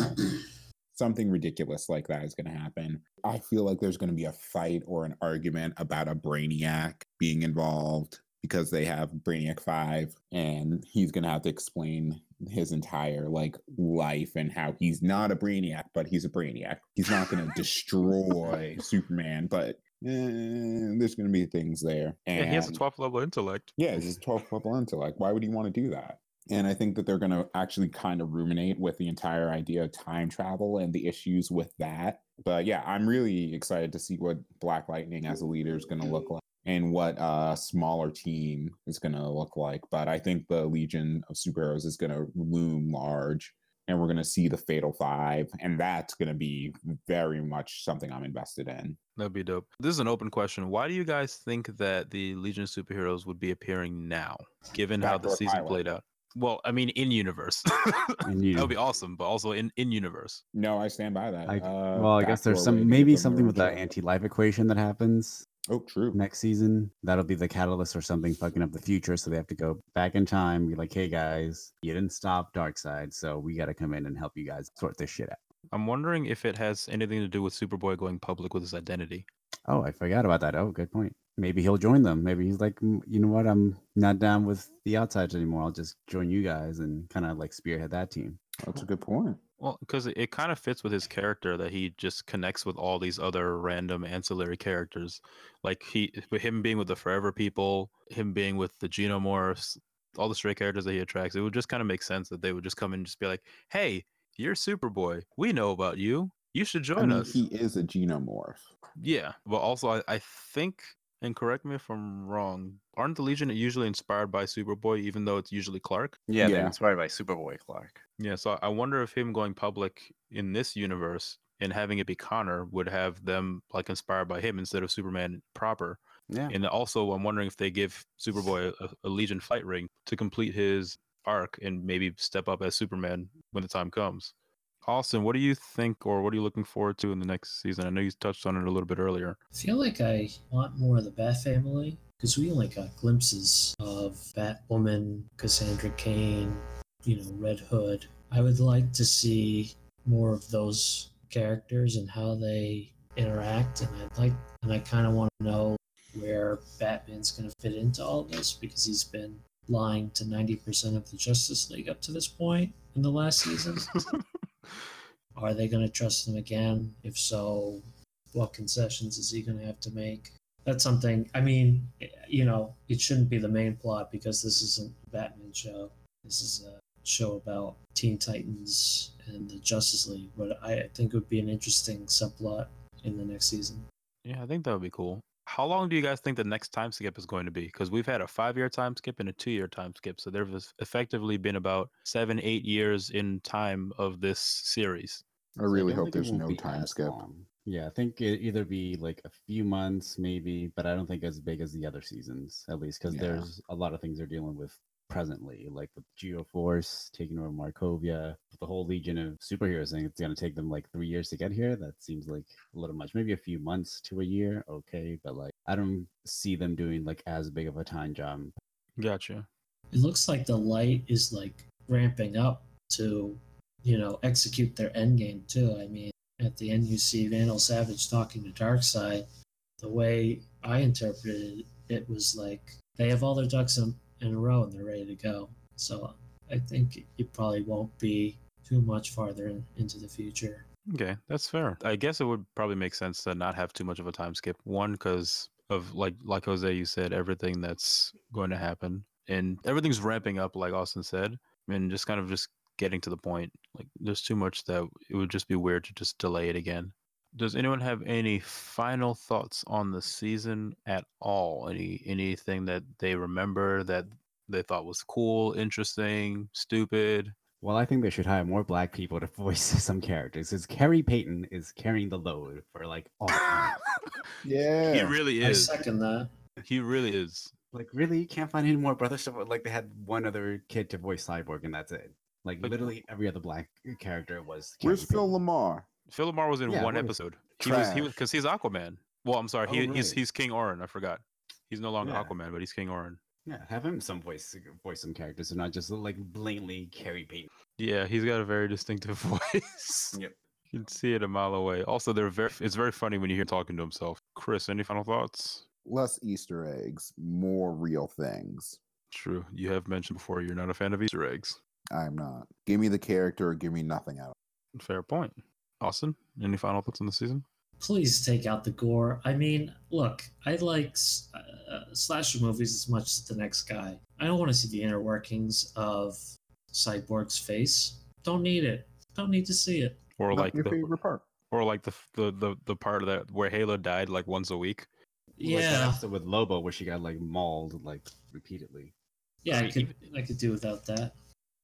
Speaker 4: something ridiculous like that is going to happen. I feel like there's going to be a fight or an argument about a Brainiac being involved because they have Brainiac 5 and he's going to have to explain his entire like life and how he's not a Brainiac but he's a Brainiac. He's not going to destroy Superman but eh, there's going to be things there. And
Speaker 2: Yeah, he has a 12th level intellect.
Speaker 4: yeah, it's his 12th level intellect. Why would he want to do that? And I think that they're going to actually kind of ruminate with the entire idea of time travel and the issues with that. But yeah, I'm really excited to see what Black Lightning as a leader is going to look like. And what a smaller team is going to look like. But I think the Legion of Superheroes is going to loom large, and we're going to see the Fatal Five, and that's going to be very much something I'm invested in.
Speaker 2: That'd be dope. This is an open question. Why do you guys think that the Legion of Superheroes would be appearing now, given how the season
Speaker 4: pilot.
Speaker 2: played out? Well, I mean, in universe.
Speaker 5: In
Speaker 2: that would be awesome, but also in in universe.
Speaker 4: No, I stand by that.
Speaker 5: I,
Speaker 4: Uh,
Speaker 5: well, I guess there's
Speaker 4: backdoor way to
Speaker 5: some maybe something with the anti-life equation that happens
Speaker 4: Oh, true.
Speaker 5: next season. That'll be the catalyst or something fucking up the future. So they have to go back in time, be like, "Hey guys, you didn't stop Darkseid, so we got to come in and help you guys sort this shit out."
Speaker 2: I'm wondering if it has anything to do with Superboy going public with his identity.
Speaker 5: Oh, I forgot about that. Oh, good point. Maybe he'll join them. Maybe he's like, "Mm, you know what? I'm not down with the Outsiders anymore. I'll just join you guys and kind of like spearhead that team.
Speaker 4: That's a good point.
Speaker 2: Well, because it, it kind of fits with his character that he just connects with all these other random ancillary characters, like he, with him being with the Forever People, him being with the Genomorphs, all the stray characters that he attracts. It would just kind of make sense that they would just come in and just be like, "Hey, you're Superboy. We know about you. You should
Speaker 4: I
Speaker 2: join
Speaker 4: mean,
Speaker 2: us."
Speaker 4: he is a genomorph.
Speaker 2: Yeah, but also I, I think, and correct me if I'm wrong, aren't the Legion usually inspired by Superboy, even though it's usually Clark?
Speaker 3: Yeah, they're inspired by Superboy Clark.
Speaker 2: Yeah, so I wonder if him going public in this universe and having it be Connor would have them like inspired by him instead of Superman proper.
Speaker 3: Yeah.
Speaker 2: And also, I'm wondering if they give Superboy a, a Legion flight ring to complete his arc and maybe step up as Superman when the time comes. Austin, what do you think, or what are you looking forward to in the next season? I know you touched on it a little bit earlier.
Speaker 6: I feel like I want more of the Bat family because we only got glimpses of Batwoman, Cassandra Cain, you know, Red Hood. I would like to see more of those characters and how they interact, and I'd like, and I kind of want to know where Batman's going to fit into all of this because he's been lying to 90% of the Justice League up to this point in the last season. Are they going to trust him again? If so, what concessions is he going to have to make? That's something. I mean, you know, it shouldn't be the main plot because this isn't a Batman show. This is a show about Teen Titans and the Justice League. But I I think it would be an interesting subplot in the next season.
Speaker 2: Yeah, I think that would be cool. How long do you guys think the next time skip is going to be? Because we've had a five year time skip and a two year time skip. So there's effectively been about seven, eight years in time of this series.
Speaker 4: I really
Speaker 5: don't
Speaker 4: hope there's no time skip.
Speaker 5: long. Yeah, I think it either be like a few months, maybe, but I don't think as big as the other seasons, at least, because
Speaker 4: Yeah.
Speaker 5: there's a lot of things they're dealing with presently, like with Geoforce taking over Markovia, the whole Legion of superheroes thing. It's going to take them like three years to get here. That seems like a little much. Maybe a few months to a year, okay, but like I don't see them doing like as big of a time jump.
Speaker 2: Gotcha.
Speaker 6: It looks like the light is like ramping up to, you know, execute their end game too. I mean, at the end you see Vandal Savage talking to Darkseid. The way I interpreted it, it was like they have all their ducks in, in a row and they're ready to go. So uh, I think it probably won't be too much farther in, into the future.
Speaker 2: Okay, that's fair. I guess it would probably make sense to not have too much of a time skip. One, because of like like Jose, you said everything that's going to happen, and everything's ramping up, like Austin said, and just kind of just getting to the point. Like, there's too much that it would just be weird to just delay it again. Does anyone have any final thoughts on the season at all? Any anything that they remember that they thought was cool, interesting, stupid?
Speaker 5: Well, I think they should hire more black people to voice some characters. Because Khary Payton is carrying the load for like all.
Speaker 4: Yeah.
Speaker 2: he really
Speaker 6: I
Speaker 2: is.
Speaker 6: second that.
Speaker 2: He really is.
Speaker 5: Like, really, you can't find any more brother stuff. Like, they had one other kid to voice Cyborg, and that's it. Like,
Speaker 2: But-
Speaker 5: literally every other black character was.
Speaker 4: Where's
Speaker 5: Carrie
Speaker 4: Phil LaMar?
Speaker 2: Phil LaMar was in
Speaker 5: Yeah,
Speaker 2: one episode. He was he was because he's Aquaman. Well, I'm sorry,
Speaker 5: Oh,
Speaker 2: he, he's
Speaker 5: right.
Speaker 2: he's King Orin. I forgot. He's no longer
Speaker 5: Yeah.
Speaker 2: Aquaman, but he's King Orin.
Speaker 5: Yeah, have him some voice voice some characters, and not just like blatantly Khary Payton.
Speaker 2: Yeah, he's got a very distinctive voice.
Speaker 5: Yep.
Speaker 2: You can see it a mile away. Also, they're very. It's very funny when you hear him talking to himself. Chris, any final thoughts?
Speaker 4: Less Easter eggs, more real things.
Speaker 2: True. You have mentioned before you're not a fan of Easter eggs.
Speaker 4: I'm not. Give me the character or give me nothing out.
Speaker 2: Fair point. Austin, any final thoughts on the season?
Speaker 6: please take out the gore. I mean, look, I like uh, slasher movies as much as the next guy. I don't want to see the inner workings of Cyborg's face. Don't need it. Don't need to see it.
Speaker 2: Or
Speaker 4: Not
Speaker 2: like
Speaker 4: your
Speaker 2: the
Speaker 4: favorite part.
Speaker 2: or like the, the the the part of that where Halo died like once a week.
Speaker 6: Yeah,
Speaker 5: episode with Lobo where she got like mauled like repeatedly.
Speaker 6: yeah, I
Speaker 2: mean,
Speaker 6: could I could do without that.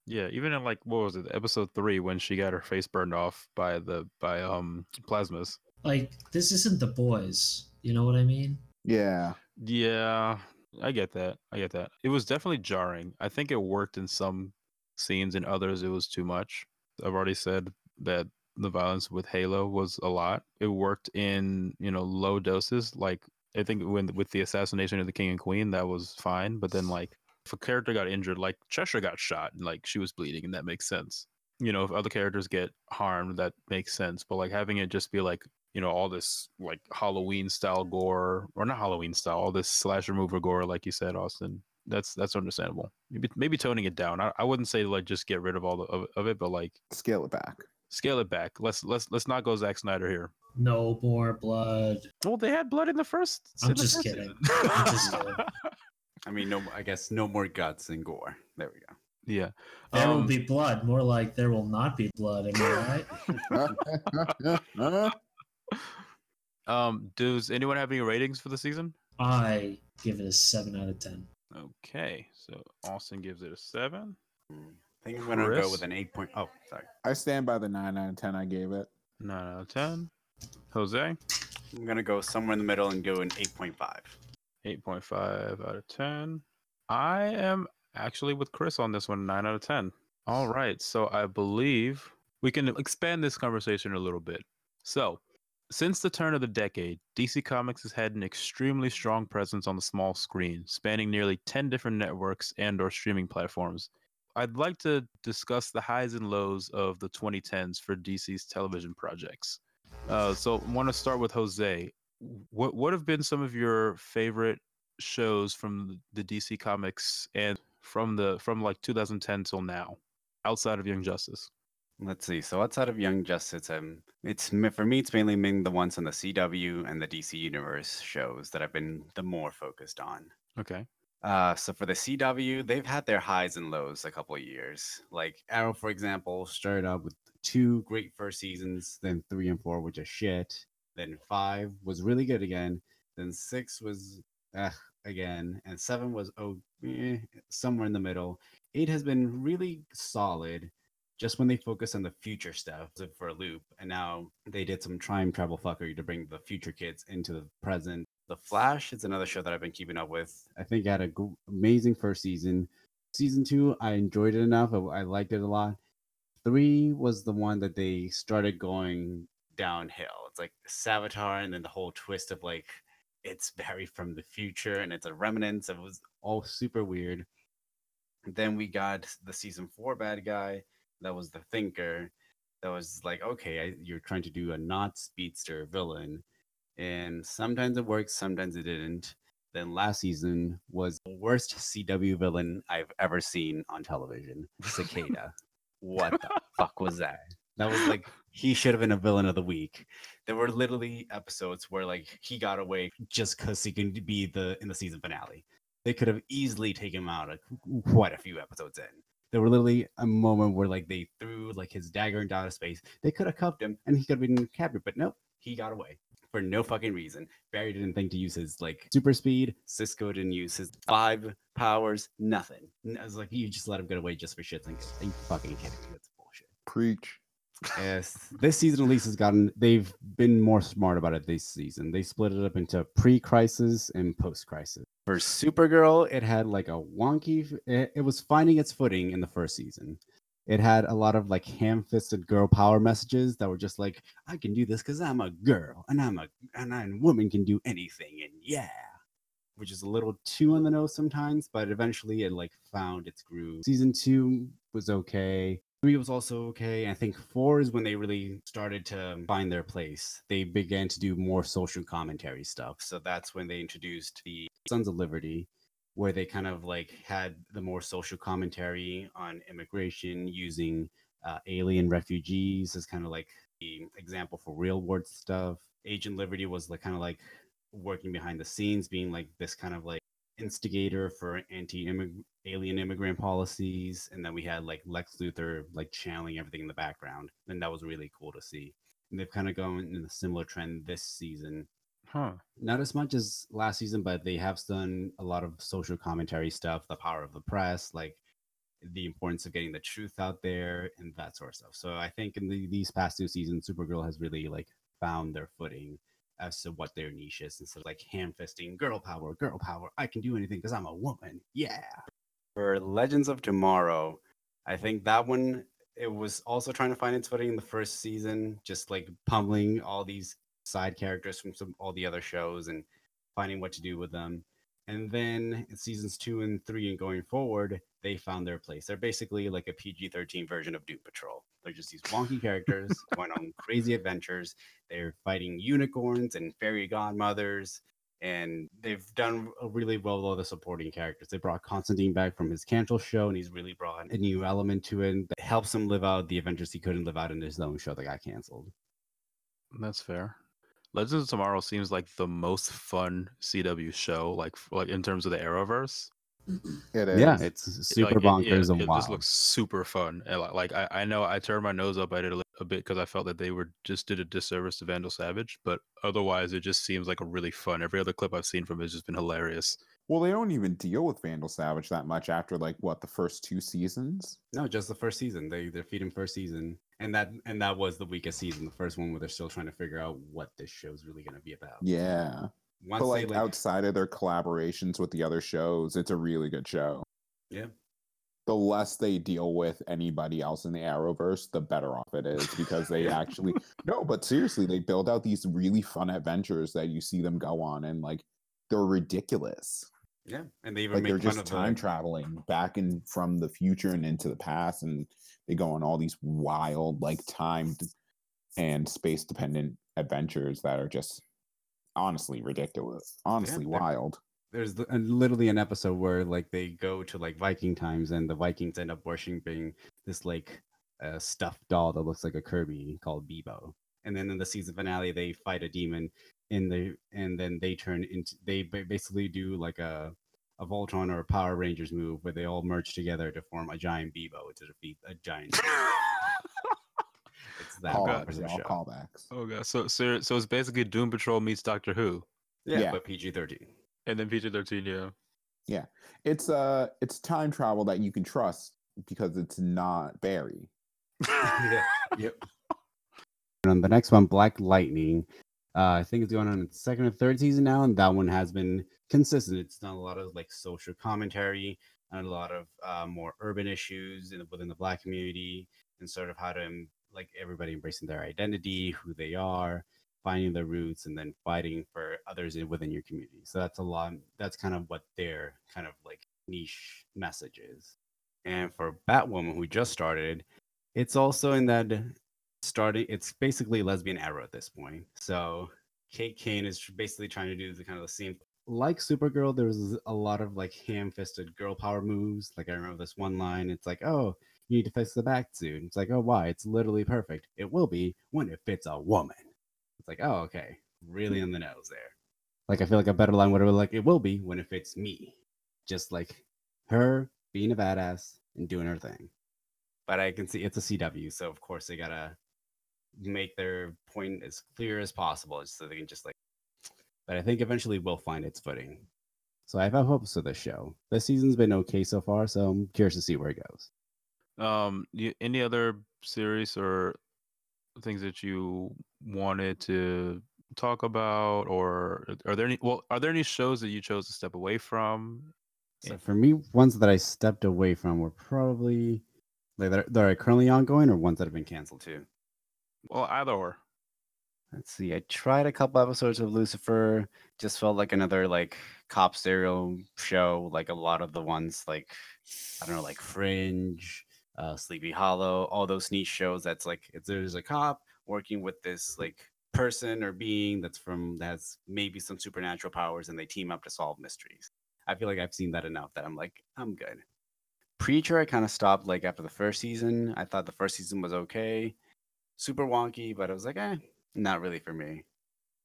Speaker 2: Yeah, even in like what was it, episode three when she got her face burned off by the by um Plasmus.
Speaker 6: Like this isn't the boys. You know what I mean?
Speaker 4: Yeah.
Speaker 2: Yeah, I get that. I get that. It was definitely jarring. I think it worked in some scenes, in others it was too much. I've already said that the violence with Halo was a lot. It worked in you know low doses. Like I think when with the assassination of the king and queen, that was fine. But then like if a character got injured, like Cheshire got shot and like she was bleeding, and that makes sense. You know, if other characters get harmed, that makes sense. But like having it just be like you know all this like Halloween style gore, or not Halloween style, all this slash remover gore, like you said, Austin. That's that's understandable. Maybe maybe toning it down. I, I wouldn't say like just get rid of all the, of, of it, but like
Speaker 4: Scale it back.
Speaker 2: scale it back. Let's let's let's not go Zack Snyder here.
Speaker 6: No more blood.
Speaker 2: Well, they had blood in the first.
Speaker 6: I'm
Speaker 2: in the
Speaker 6: just
Speaker 2: first
Speaker 6: kidding. I'm just kidding.
Speaker 3: I mean, no, I guess no more guts and gore. There we go.
Speaker 2: yeah.
Speaker 6: There will
Speaker 2: Um,
Speaker 6: be blood. More like there will not be blood. Am I right?
Speaker 2: Um, does anyone have any ratings for the season?
Speaker 6: I give it a seven out of ten.
Speaker 2: Okay, so Austin gives it a seven.
Speaker 3: I think I'm gonna go with an eight point. Oh, sorry.
Speaker 4: I stand by the nine out of ten I gave it.
Speaker 2: Nine out of ten. Jose,
Speaker 3: I'm gonna go somewhere in the middle and go an eight point five.
Speaker 2: Eight point five out of ten. I am actually with Chris on this one, nine out of ten. All right, so I believe we can expand this conversation a little bit. So, since the turn of the decade, DC Comics has had an extremely strong presence on the small screen, spanning nearly 10 different networks and or streaming platforms. I'd like to discuss the highs and lows of the 2010s for DC's television projects. Uh, so, I want to start with Jose. What what have been some of your favorite shows from the DC Comics and from the from like 2010 till now, outside of Young Justice?
Speaker 3: Let's see. So outside of Young Justice, um, it's for me. It's mainly been the ones on the CW and the DC Universe shows that I've been the more focused on.
Speaker 2: Okay.
Speaker 3: Uh, so for the CW, they've had their highs and lows a couple of years. Like Arrow, for example,
Speaker 5: Started out with two great first seasons, then three and four were just shit.
Speaker 3: Then
Speaker 5: Five was really good again. Then six was eh, again, and seven was oh eh, somewhere in the middle. Eight has been really solid, just when they focus on the future stuff
Speaker 3: for a loop, and now
Speaker 5: they did some time travel fuckery to bring the future kids into the present.
Speaker 3: The Flash is another show that I've been keeping up with.
Speaker 5: I think had a gr- amazing first season. Season two, I enjoyed it enough. I, I liked it a lot. Three was the one that they started going.
Speaker 3: Downhill. It's like Savitar, and then the whole twist of like it's Barry from the future, and it's a remnants. It was
Speaker 5: all super weird.
Speaker 3: then we got the season four bad guy that was the thinker that was like okay I, you're trying to do a not speedster villain and sometimes it worked, sometimes it didn't then last season was the worst cw villain i've ever seen on television cicada what the fuck was that that was like he should have been a villain of the week there were literally episodes where like he got away just because he can be the in the season finale they could have easily taken him out quite a few episodes in. There were literally a moment where like they threw like his dagger into outer space. They could have cuffed him and he could have been captured, but nope, he got away for no fucking reason. Barry didn't think to use his like super speed. Cisco didn't use his five powers. Nothing. I was like, you just let him get away just for shits and giggles. Are you fucking kidding me? That's bullshit.
Speaker 4: Preach.
Speaker 5: Yes, this season at least has gotten. They've been more smart about it this season. They split it up into pre-crisis and post-crisis.
Speaker 3: For Supergirl,
Speaker 5: It had like a wonky. It, it was finding its footing in the first season. It had a lot of like ham-fisted girl power messages that were just like, "I can do this because I'm a girl, and I'm a and a woman can do anything, and yeah." Which is a little too on the nose sometimes, but eventually it like found its groove. Season two was okay. Three was also okay. I think four is when they really started to find their place. They began to do more social commentary stuff.
Speaker 3: so that's when they introduced the
Speaker 5: Sons of Liberty, where they kind of like had
Speaker 3: the more social commentary on immigration
Speaker 5: using uh, alien refugees as kind of like the example for real world stuff.
Speaker 3: Agent Liberty was like kind of like working behind the scenes, being like this kind of like instigator for anti-alien immigrant policies, and then we had like Lex Luthor like channeling everything in the background, and that was really cool to see. And they've kind of gone in a similar trend this season.
Speaker 2: Huh.
Speaker 5: Not as much as last season, but they have done a lot of social commentary stuff, the power of the press, like the importance of getting the truth out there and that sort of stuff. So I think in the, these past two seasons, Supergirl has really like found their footing as to what their niche is instead of like hand fisting girl power, girl power. I can do anything because I'm a woman. Yeah.
Speaker 3: For Legends of Tomorrow, I think that one it was also trying to find its footing in the first season, just like pummeling all these side characters from some all the other shows and finding what to do with them. And then in seasons two and three and going forward, they found their place. They're basically like a PG 13 version of Doom Patrol. They're just these wonky characters going on crazy adventures. They're fighting unicorns and fairy godmothers. And they've done really well with all the supporting characters. They brought Constantine back from his cancel show, and he's really brought a new element to it that helps him live out the adventures he couldn't live out in his own show that got canceled.
Speaker 2: That's fair. Legends of Tomorrow seems like the most fun CW show, like like in terms of the Arrowverse.
Speaker 4: It is.
Speaker 5: Yeah, it's super
Speaker 2: like,
Speaker 5: bonkers
Speaker 2: it,
Speaker 5: and
Speaker 2: it
Speaker 5: wild.
Speaker 2: just looks super fun. And li- like I, I know I turned my nose up at it a, li- a bit because I felt that they were just did a disservice to Vandal Savage, but otherwise it just seems like a really fun. Every other clip I've seen from it has just been hilarious.
Speaker 4: Well, they don't even deal with Vandal Savage that much after like what the first two seasons.
Speaker 5: No, just the first season. They they're feeding first season, and that and that was the weakest season. The first one where they're still trying to figure out what this show's really going to be about.
Speaker 4: Yeah,
Speaker 5: Once
Speaker 4: but
Speaker 5: they
Speaker 4: like outside of their collaborations with the other shows, it's a really good show.
Speaker 5: yeah,
Speaker 4: The less they deal with anybody else in the Arrowverse, the better off it is because they actually no, but seriously, they build out these really fun adventures that you see them go on, and like they're ridiculous.
Speaker 3: Yeah. And they even
Speaker 4: like
Speaker 3: make
Speaker 4: they're
Speaker 3: fun
Speaker 4: just
Speaker 3: of
Speaker 4: time
Speaker 3: the,
Speaker 4: traveling back and from the future and into the past and they go on all these wild like time and space dependent adventures that are just honestly ridiculous honestly
Speaker 3: they're-
Speaker 4: wild
Speaker 5: there's the- literally an episode where like they go to like Viking times, and the Vikings end up worshiping this like uh, stuffed doll that looks like a Kirby called Beebo. And then in the season finale, they fight a demon in the and then they turn into they basically do like a a Voltron or a Power Rangers move where they all merge together to form a giant Beebo to defeat a giant. it's that
Speaker 2: God.
Speaker 5: bonkers
Speaker 4: callbacks, all callbacks
Speaker 2: Oh god, so so so it's basically Doom Patrol meets Doctor Who,
Speaker 3: yeah,
Speaker 4: yeah.
Speaker 3: but PG 13.
Speaker 2: And then PG thirteen. Yeah, yeah.
Speaker 4: it's uh it's time travel that you can trust because it's not barry
Speaker 3: yeah. Yep.
Speaker 5: And on the next one, Black Lightning, uh, I think it's going on its second or third season now, and that one has been consistent. It's done a lot of like social commentary and a lot of uh, more urban issues in, within the Black community, and sort of how to like everybody embracing their identity, who they are, finding their roots, and then fighting for others in, within your community. So that's a lot. That's kind of what their kind of like niche message is.
Speaker 3: And for Batwoman, who just started, it's also in that starting. It's basically lesbian arrow at this point. So Kate Kane is basically trying to do the kind of the same.
Speaker 5: like Supergirl, there was a lot of like ham-fisted girl power moves. Like I remember this one line. It's like, "Oh, you need to fix the back suit." It's like, "Oh, why? It's literally perfect. It will be when it fits a woman." It's like, "Oh, okay, really in the nose there." Like I feel like a better line would have been like, "It will be when it fits me," just like her being a badass and doing her thing. But I can see it's a CW, so of course they gotta make their point as clear as possible, so they can just like but I think eventually we'll find its footing. So I have hopes for this show. This season's been okay so far, so I'm curious to see where it goes.
Speaker 2: Um, you, any other series or things that you wanted to talk about, or are there any? Well, are there any shows that you chose to step away from?
Speaker 5: So for me, ones that I stepped away from were probably like that are, that are currently ongoing or ones that have been canceled too.
Speaker 2: Well, either or.
Speaker 3: Let's see. I tried a couple episodes of Lucifer. Just felt like another like cop serial show. Like a lot of the ones like I don't know, like Fringe, uh, Sleepy Hollow, all those niche shows. That's like there's a cop working with this like person or being that's from that has maybe some supernatural powers, and they team up to solve mysteries. I feel like I've seen that enough that I'm like I'm good. Preacher, I kind of stopped like after the first season. I thought the first season was okay, super wonky, but I was like, eh, not really for me.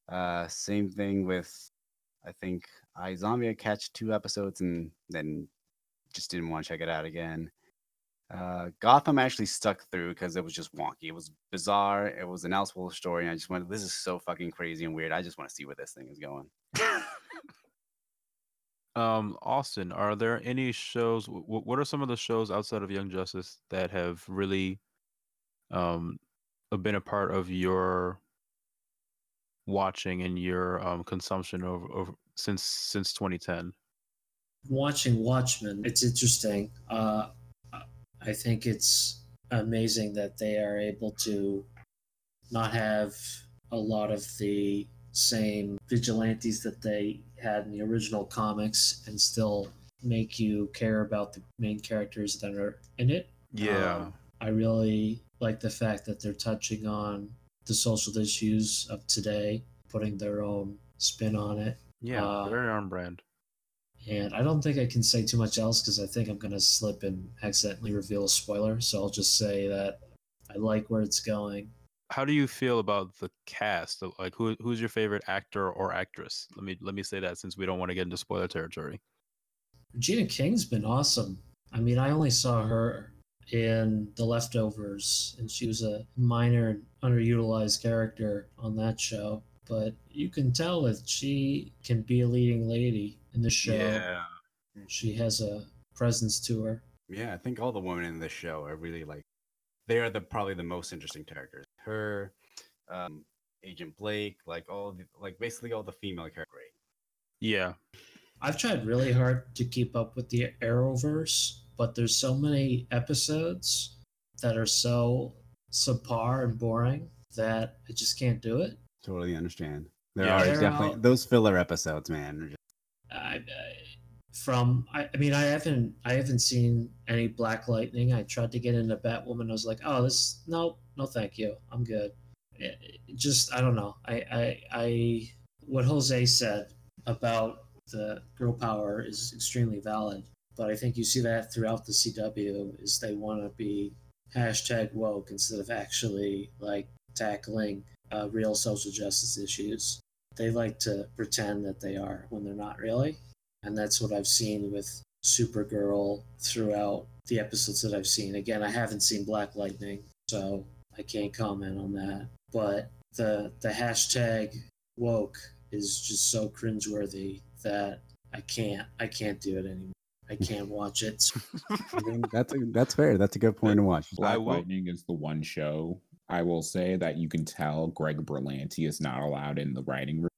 Speaker 3: Uh, same thing with, I think iZombie. I catch two episodes and then just didn't want to check it out again. Uh, Gotham actually stuck through because it was just wonky. It was bizarre. It was an Elseworld story, and I just went, "This is so fucking crazy and weird. I just want to see where this thing is going."
Speaker 2: Um, Austin, are there any shows? wh- wh- What are some of the shows outside of Young Justice that have really um uh, been a part of your watching and your um consumption over, over since since 2010?
Speaker 6: watching Watchmen, it's interesting. Uh, I think it's amazing that they are able to not have a lot of the same vigilantes that they had in the original comics and still make you care about the main characters that are in it. Um, I really like the fact that they're touching on the social issues of today, putting their own spin on it.
Speaker 2: yeah,
Speaker 6: uh,
Speaker 2: very on brand.
Speaker 6: And I don't think I can say too much else because I think I'm going to slip and accidentally reveal a spoiler. So I'll just say that I like where it's going.
Speaker 2: How do you feel about the cast? Like, who who's your favorite actor or actress? Let me let me say that since we don't want to get into spoiler territory.
Speaker 6: Regina King's been awesome. I mean, I only saw her in The Leftovers, and she was a minor, underutilized character on that show. But you can tell that she can be a leading lady in the show.
Speaker 3: Yeah,
Speaker 6: She has a presence to her.
Speaker 3: yeah. I think all the women in this show are really like they are the probably the most interesting characters. Her, um, Agent Blake, like all the, like basically all the female characters. Great.
Speaker 2: Yeah,
Speaker 6: I've tried really hard to keep up with the Arrowverse, but there's so many episodes that are so subpar and boring that I just can't do it.
Speaker 5: Totally understand. There
Speaker 2: Yeah.
Speaker 5: are definitely
Speaker 6: all-
Speaker 5: those filler episodes, man.
Speaker 6: I, from I, I mean I haven't I haven't seen any Black Lightning. I tried to get into Batwoman. I was like, oh, this no no thank you. I'm good. It, it just I don't know. I I I what Jose said about the girl power is extremely valid. But I think you see that throughout the CW is they want to be hashtag woke instead of actually like tackling uh, real social justice issues. They like to pretend that they are when they're not really and that's what I've seen with Supergirl throughout the episodes that I've seen. Again, I haven't seen Black Lightning, so I can't comment on that. But the the hashtag woke is just so cringeworthy that I can't I can't do it anymore. I can't watch it.
Speaker 5: That's a, that's fair. That's a good point to watch.
Speaker 4: Black
Speaker 2: will-
Speaker 4: Lightning is the one show I will say that you can tell Greg Berlanti is not allowed in the writing room.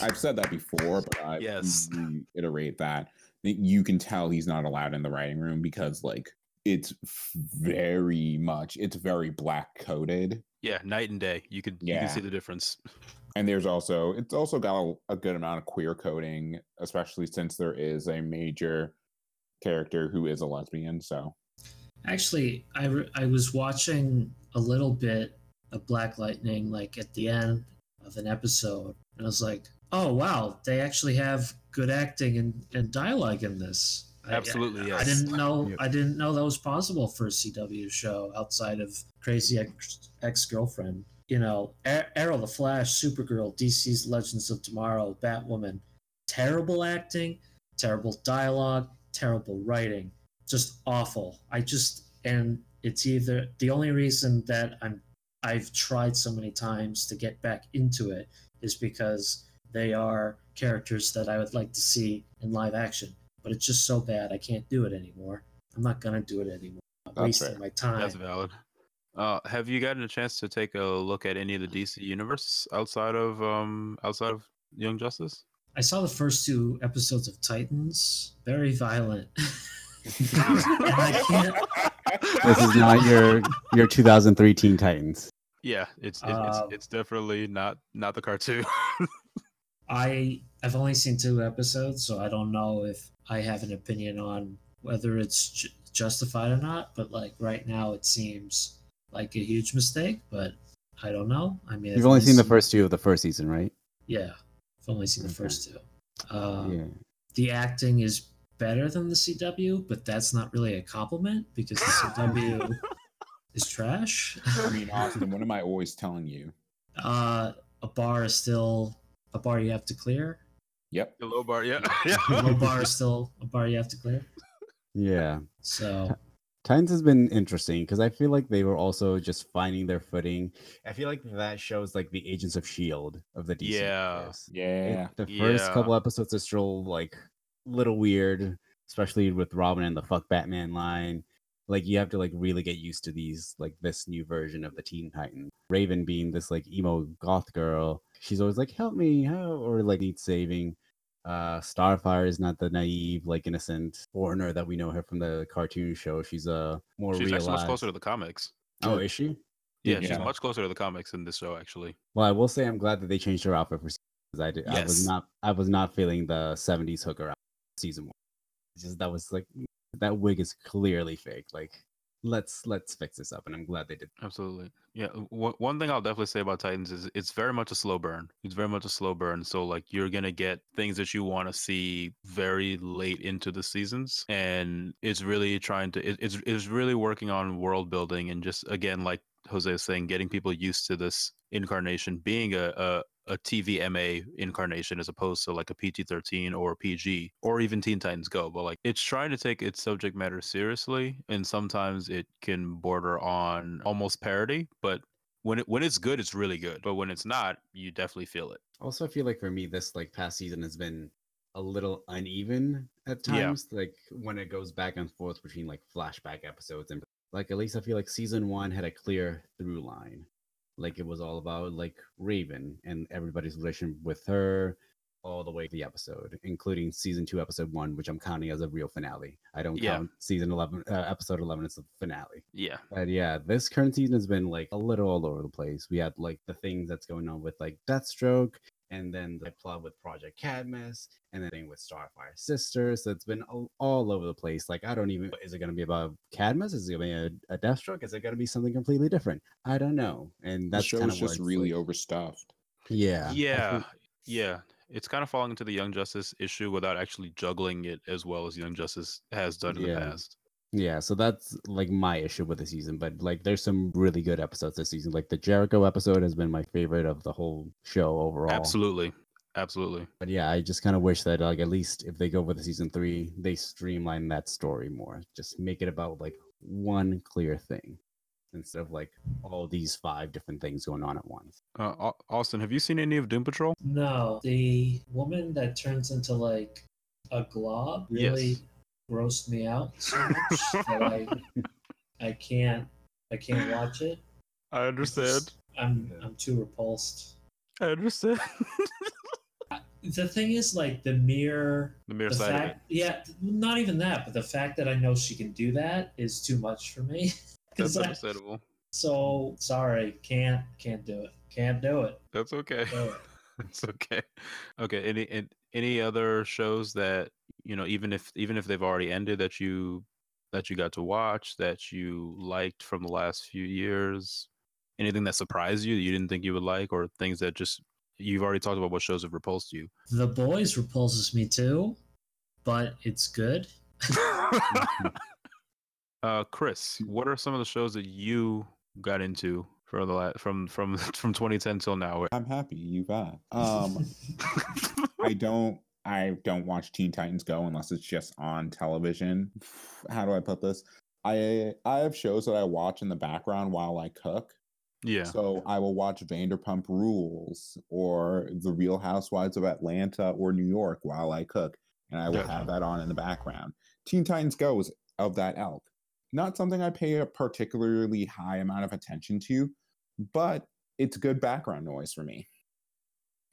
Speaker 4: I've said that before, but I
Speaker 2: Yes.
Speaker 4: reiterate that you can tell he's not allowed in the writing room because like it's very much it's very black coded
Speaker 2: yeah, night and day. You could you can see the difference.
Speaker 4: and there's also it's also got a, a good amount of queer coding especially since there is a major character who is a lesbian so
Speaker 6: Actually, I, re- I was watching a little bit of Black Lightning, like at the end of an episode, and I was like, oh, wow, they actually have good acting and, and dialogue in this. I-
Speaker 2: Absolutely,
Speaker 6: I,
Speaker 2: yes.
Speaker 6: I didn't know
Speaker 5: Yep.
Speaker 6: I didn't know that was possible for a CW show outside of Crazy Ex Girlfriend. You know, A- Arrow, The Flash, Supergirl, DC's Legends of Tomorrow, Batwoman. Terrible acting, terrible dialogue, terrible writing just awful. I just and it's either the only reason that I'm I've tried so many times to get back into it is because they are characters that I would like to see in live action. But it's just so bad I can't do it anymore. I'm not gonna do it anymore. I'm
Speaker 4: That's
Speaker 6: wasting my time.
Speaker 2: That's valid. Uh, have you gotten a chance to take a look at any of the DC universe outside of um outside of Young Justice?
Speaker 6: I saw the first two episodes of Titans. Very violent. and I can't
Speaker 5: This is not your your 2003 Teen Titans.
Speaker 2: Yeah, it's it,
Speaker 6: Um,
Speaker 2: it's it's definitely not not the cartoon.
Speaker 6: I I've only seen two episodes, so I don't know if I have an opinion on whether it's ju- justified or not. But like right now, it seems like a huge mistake. But I don't know. I mean,
Speaker 5: You've only seen the first two of the first season, right?
Speaker 6: Yeah, I've only seen the first two. Uh,
Speaker 5: yeah.
Speaker 6: The acting is better than the CW, but that's not really a compliment because the CW is trash.
Speaker 4: i mean austin what am i always telling you
Speaker 6: uh, a bar is still a bar you have to clear.
Speaker 4: yep
Speaker 2: the low bar, yeah,
Speaker 6: A
Speaker 2: yeah.
Speaker 6: low bar is still a bar you have to clear.
Speaker 5: Yeah.
Speaker 6: So
Speaker 5: Titans has been interesting because I feel like they were also just finding their footing. I feel like that shows like the Agents of Shield of the DC.
Speaker 2: Yeah.
Speaker 5: universe. It-
Speaker 4: Yeah.
Speaker 5: the first
Speaker 2: Yeah.
Speaker 5: couple episodes are still like little weird, especially with Robin and the fuck Batman line. Like you have to like really get used to these like this new version of the Teen Titan. Raven being this like emo goth girl. She's always like, help me, help or like needs saving. Uh Starfire is not the naive, like innocent foreigner that we know her from the cartoon show. She's a more
Speaker 2: She's
Speaker 5: realized.
Speaker 2: actually much closer to the comics.
Speaker 5: oh, is she?
Speaker 2: Yeah,
Speaker 4: Yeah.
Speaker 2: she's much closer to the comics in this show, actually.
Speaker 5: Well, I will say I'm glad that they changed her outfit for because I did. Yes. I was not. I was not feeling the '70s hooker out season one. It's just that was like that wig is clearly fake. Like let's let's fix this up, and I'm glad they did.
Speaker 2: Absolutely. Yeah. One one thing I'll definitely say about Titans is it's very much a slow burn. It's very much a slow burn. So like you're gonna get things that you want to see very late into the seasons, and it's really trying to. It, it's it's really working on world building and just again like Jose is saying, getting people used to this incarnation being a a, a TVMA incarnation as opposed to like a PG-13 or PG or even Teen Titans Go. But like it's trying to take its subject matter seriously, and sometimes it can border on almost parody. But when it when it's good, it's really good. But when it's not, you definitely feel it.
Speaker 5: Also, I feel like for me, this like past season has been a little uneven at
Speaker 2: Yeah.
Speaker 5: times. Like when it goes back and forth between like flashback episodes and like at least I feel like season one had a clear through line. Like it was all about like Raven and everybody's relation with her all the way to the episode, including season two, episode one, which I'm counting as a real finale. I don't
Speaker 2: Yeah.
Speaker 5: count season 11, uh, episode 11 as the finale.
Speaker 2: Yeah.
Speaker 5: But yeah, this current season has been like a little all over the place. We had like the things that's going on with like Deathstroke, and then the plot with Project Cadmus, and then with Starfire Sisters. So it's been all, all over the place. Like I don't even is it going to be about Cadmus? Is it going to be a, a Deathstroke? Is it going to be something completely different? I don't know. And
Speaker 4: The
Speaker 5: that's
Speaker 4: show
Speaker 5: kind of
Speaker 4: just really overstuffed.
Speaker 5: yeah
Speaker 2: Yeah.
Speaker 5: think-
Speaker 2: Yeah. It's kind of falling into the Young Justice issue without actually juggling it as well as Young Justice has done in
Speaker 5: Yeah.
Speaker 2: the past.
Speaker 5: Yeah, so that's like my issue with the season, but like there's some really good episodes this season. Like the Jericho episode has been my favorite of the whole show overall.
Speaker 2: Absolutely. Absolutely.
Speaker 5: But yeah, I just kind of wish that like at least if they go with the season three, they streamline that story more. Just make it about like one clear thing instead of like all these five different things going on at once.
Speaker 2: Uh, Austin, have you seen any of Doom Patrol?
Speaker 6: No, the woman that turns into like a glob really
Speaker 2: Yes.
Speaker 6: Grossed me out so much that I I can't I can't watch it.
Speaker 2: I
Speaker 6: understand. I'm I'm too repulsed.
Speaker 2: I understand.
Speaker 6: The thing is, like the mere
Speaker 2: the mere
Speaker 6: the
Speaker 2: side
Speaker 6: fact, yeah, not even that, but the fact that I know she can do that is too much for me.
Speaker 2: That's
Speaker 6: I-
Speaker 2: understandable.
Speaker 6: so sorry, can't can't do it, can't do it.
Speaker 2: That's okay. It's okay. Okay. Any an- any other shows that you know, even if even if they've already ended, that you that you got to watch, that you liked from the last few years? Anything that surprised you that you didn't think you would like, or things that just you've already talked about what shows have repulsed you?
Speaker 6: The boys repulses me too, but it's good.
Speaker 2: uh, Chris, what are some of the shows that you got into for the la- from from from 2010 till now?
Speaker 4: I'm happy you've got. Um, I don't. I don't watch Teen Titans Go unless it's just on television. How do I put this? I I have shows that I watch in the background while I cook.
Speaker 2: yeah.
Speaker 4: So I will watch Vanderpump Rules or The Real Housewives of Atlanta or New York while I cook, and I will have that on in the background. Teen Titans Go is of that elk. Not something I pay a particularly high amount of attention to, but it's good background noise for me.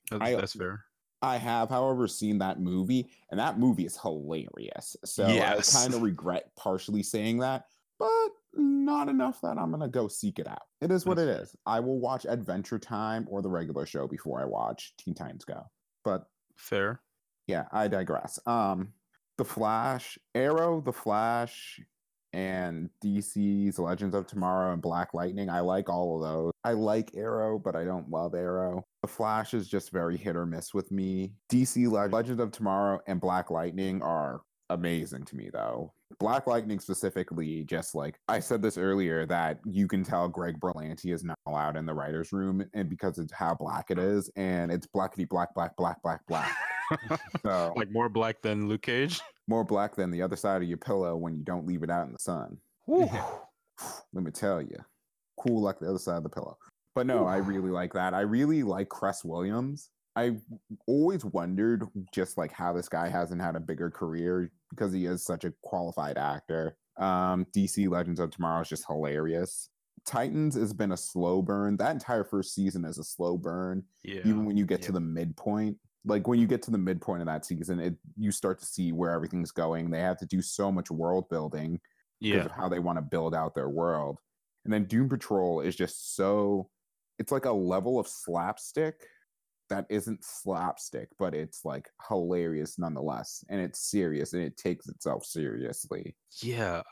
Speaker 2: That's,
Speaker 4: I-
Speaker 2: that's fair.
Speaker 4: I have, however, seen that movie, and that movie is hilarious. So
Speaker 2: Yes.
Speaker 4: I kind of regret partially saying that, but not enough that I'm gonna go seek it out. It is what it is. I will watch Adventure Time or the regular show before I watch Teen Titans Go. But
Speaker 2: Fair.
Speaker 4: yeah, I digress. Um, The Flash, Arrow, The Flash, and DC's Legends of Tomorrow and Black Lightning. I like all of those. I like Arrow, but I don't love Arrow. The Flash is just very hit or miss with me. DC Leg- Legends of Tomorrow and Black Lightning are amazing to me though. Black Lightning specifically, just like I said this earlier, that you can tell Greg Berlanti is not allowed in the writer's room and because it's how black it is, and it's blackety black, black, black, black, black. So
Speaker 2: like more black than Luke Cage.
Speaker 4: More black than the other side of your pillow when you don't leave it out in the sun. Let me tell you, cool like the other side of the pillow. But no, I really like that. I really like Cress Williams. I always wondered just like how this guy hasn't had a bigger career because he is such a qualified actor. Um, DC Legends of Tomorrow is just hilarious. Titans has been a slow burn. That entire first season is a slow burn.
Speaker 2: Yeah.
Speaker 4: Even when you get to the midpoint, like when you get to the midpoint of that season, it you start to see where everything's going. They have to do so much world building because
Speaker 2: Yeah.
Speaker 4: of how they want to build out their world. And then Doom Patrol is just so it's like a level of slapstick that isn't slapstick, but it's like hilarious nonetheless. And it's serious and it takes itself seriously.
Speaker 2: Yeah.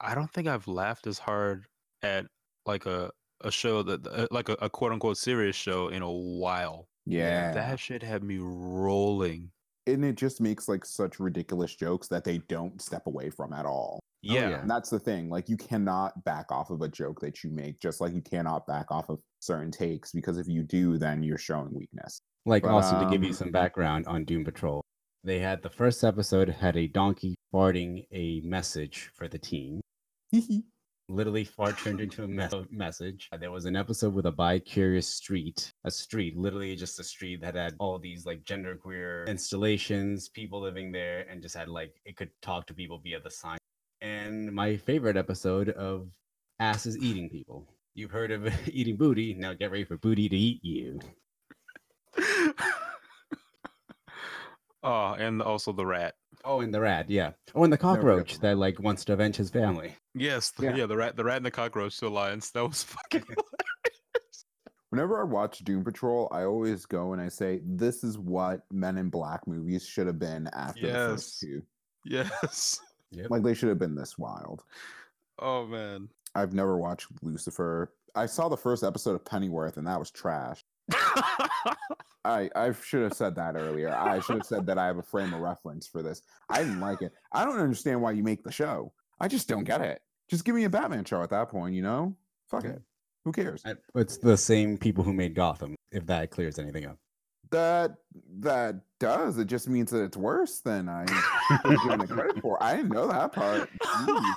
Speaker 2: I don't think I've laughed as hard at like a a show that uh, like a, a quote unquote serious show in a while.
Speaker 4: Yeah.
Speaker 2: That shit had me rolling.
Speaker 4: and it just makes like such ridiculous jokes that they don't step away from at all.
Speaker 2: Yeah.
Speaker 5: yeah.
Speaker 4: And that's the thing. Like you cannot back off of a joke that you make, just like you cannot back off of certain takes, because if you do, then you're showing weakness.
Speaker 5: Like
Speaker 4: But,
Speaker 5: also to give you
Speaker 4: um,
Speaker 5: some background on Doom Patrol, they had the first episode had a donkey farting a message for the team. Literally, fart turned into a me- message. Uh, there was an episode with a bi-curious street, a street, literally just a street that had all these like genderqueer installations, people living there, and just had like it could talk to people via the sign. And my favorite episode of asses eating people. You've heard of eating booty. Now get ready for booty to eat you.
Speaker 2: oh, and also the rat.
Speaker 5: Oh, and the rat, yeah. Oh, and the cockroach that like wants to avenge his family.
Speaker 2: Yes, the,
Speaker 4: Yeah.
Speaker 2: yeah. the rat, the rat and the cockroach alliance. That was fucking.
Speaker 4: Whenever I watch Doom Patrol, I always go and I say, "This is what Men in Black movies should have been after the first
Speaker 2: Yes.
Speaker 4: two.
Speaker 2: yes.
Speaker 5: Yep.
Speaker 4: Like they should have been this wild."
Speaker 2: Oh man.
Speaker 4: I've never watched Lucifer. I saw the first episode of Pennyworth, and that was trash. I I should have said that earlier. I should have said that I have a frame of reference for this. I didn't like it. I don't understand why you make the show. I just don't get it. Just give me a Batman show at that point, you know? Fuck it. Who cares?
Speaker 5: It's the same people who made Gotham, if that clears anything up.
Speaker 4: That that does. It just means that it's worse than I was giving it credit for. I didn't know that part. Jeez.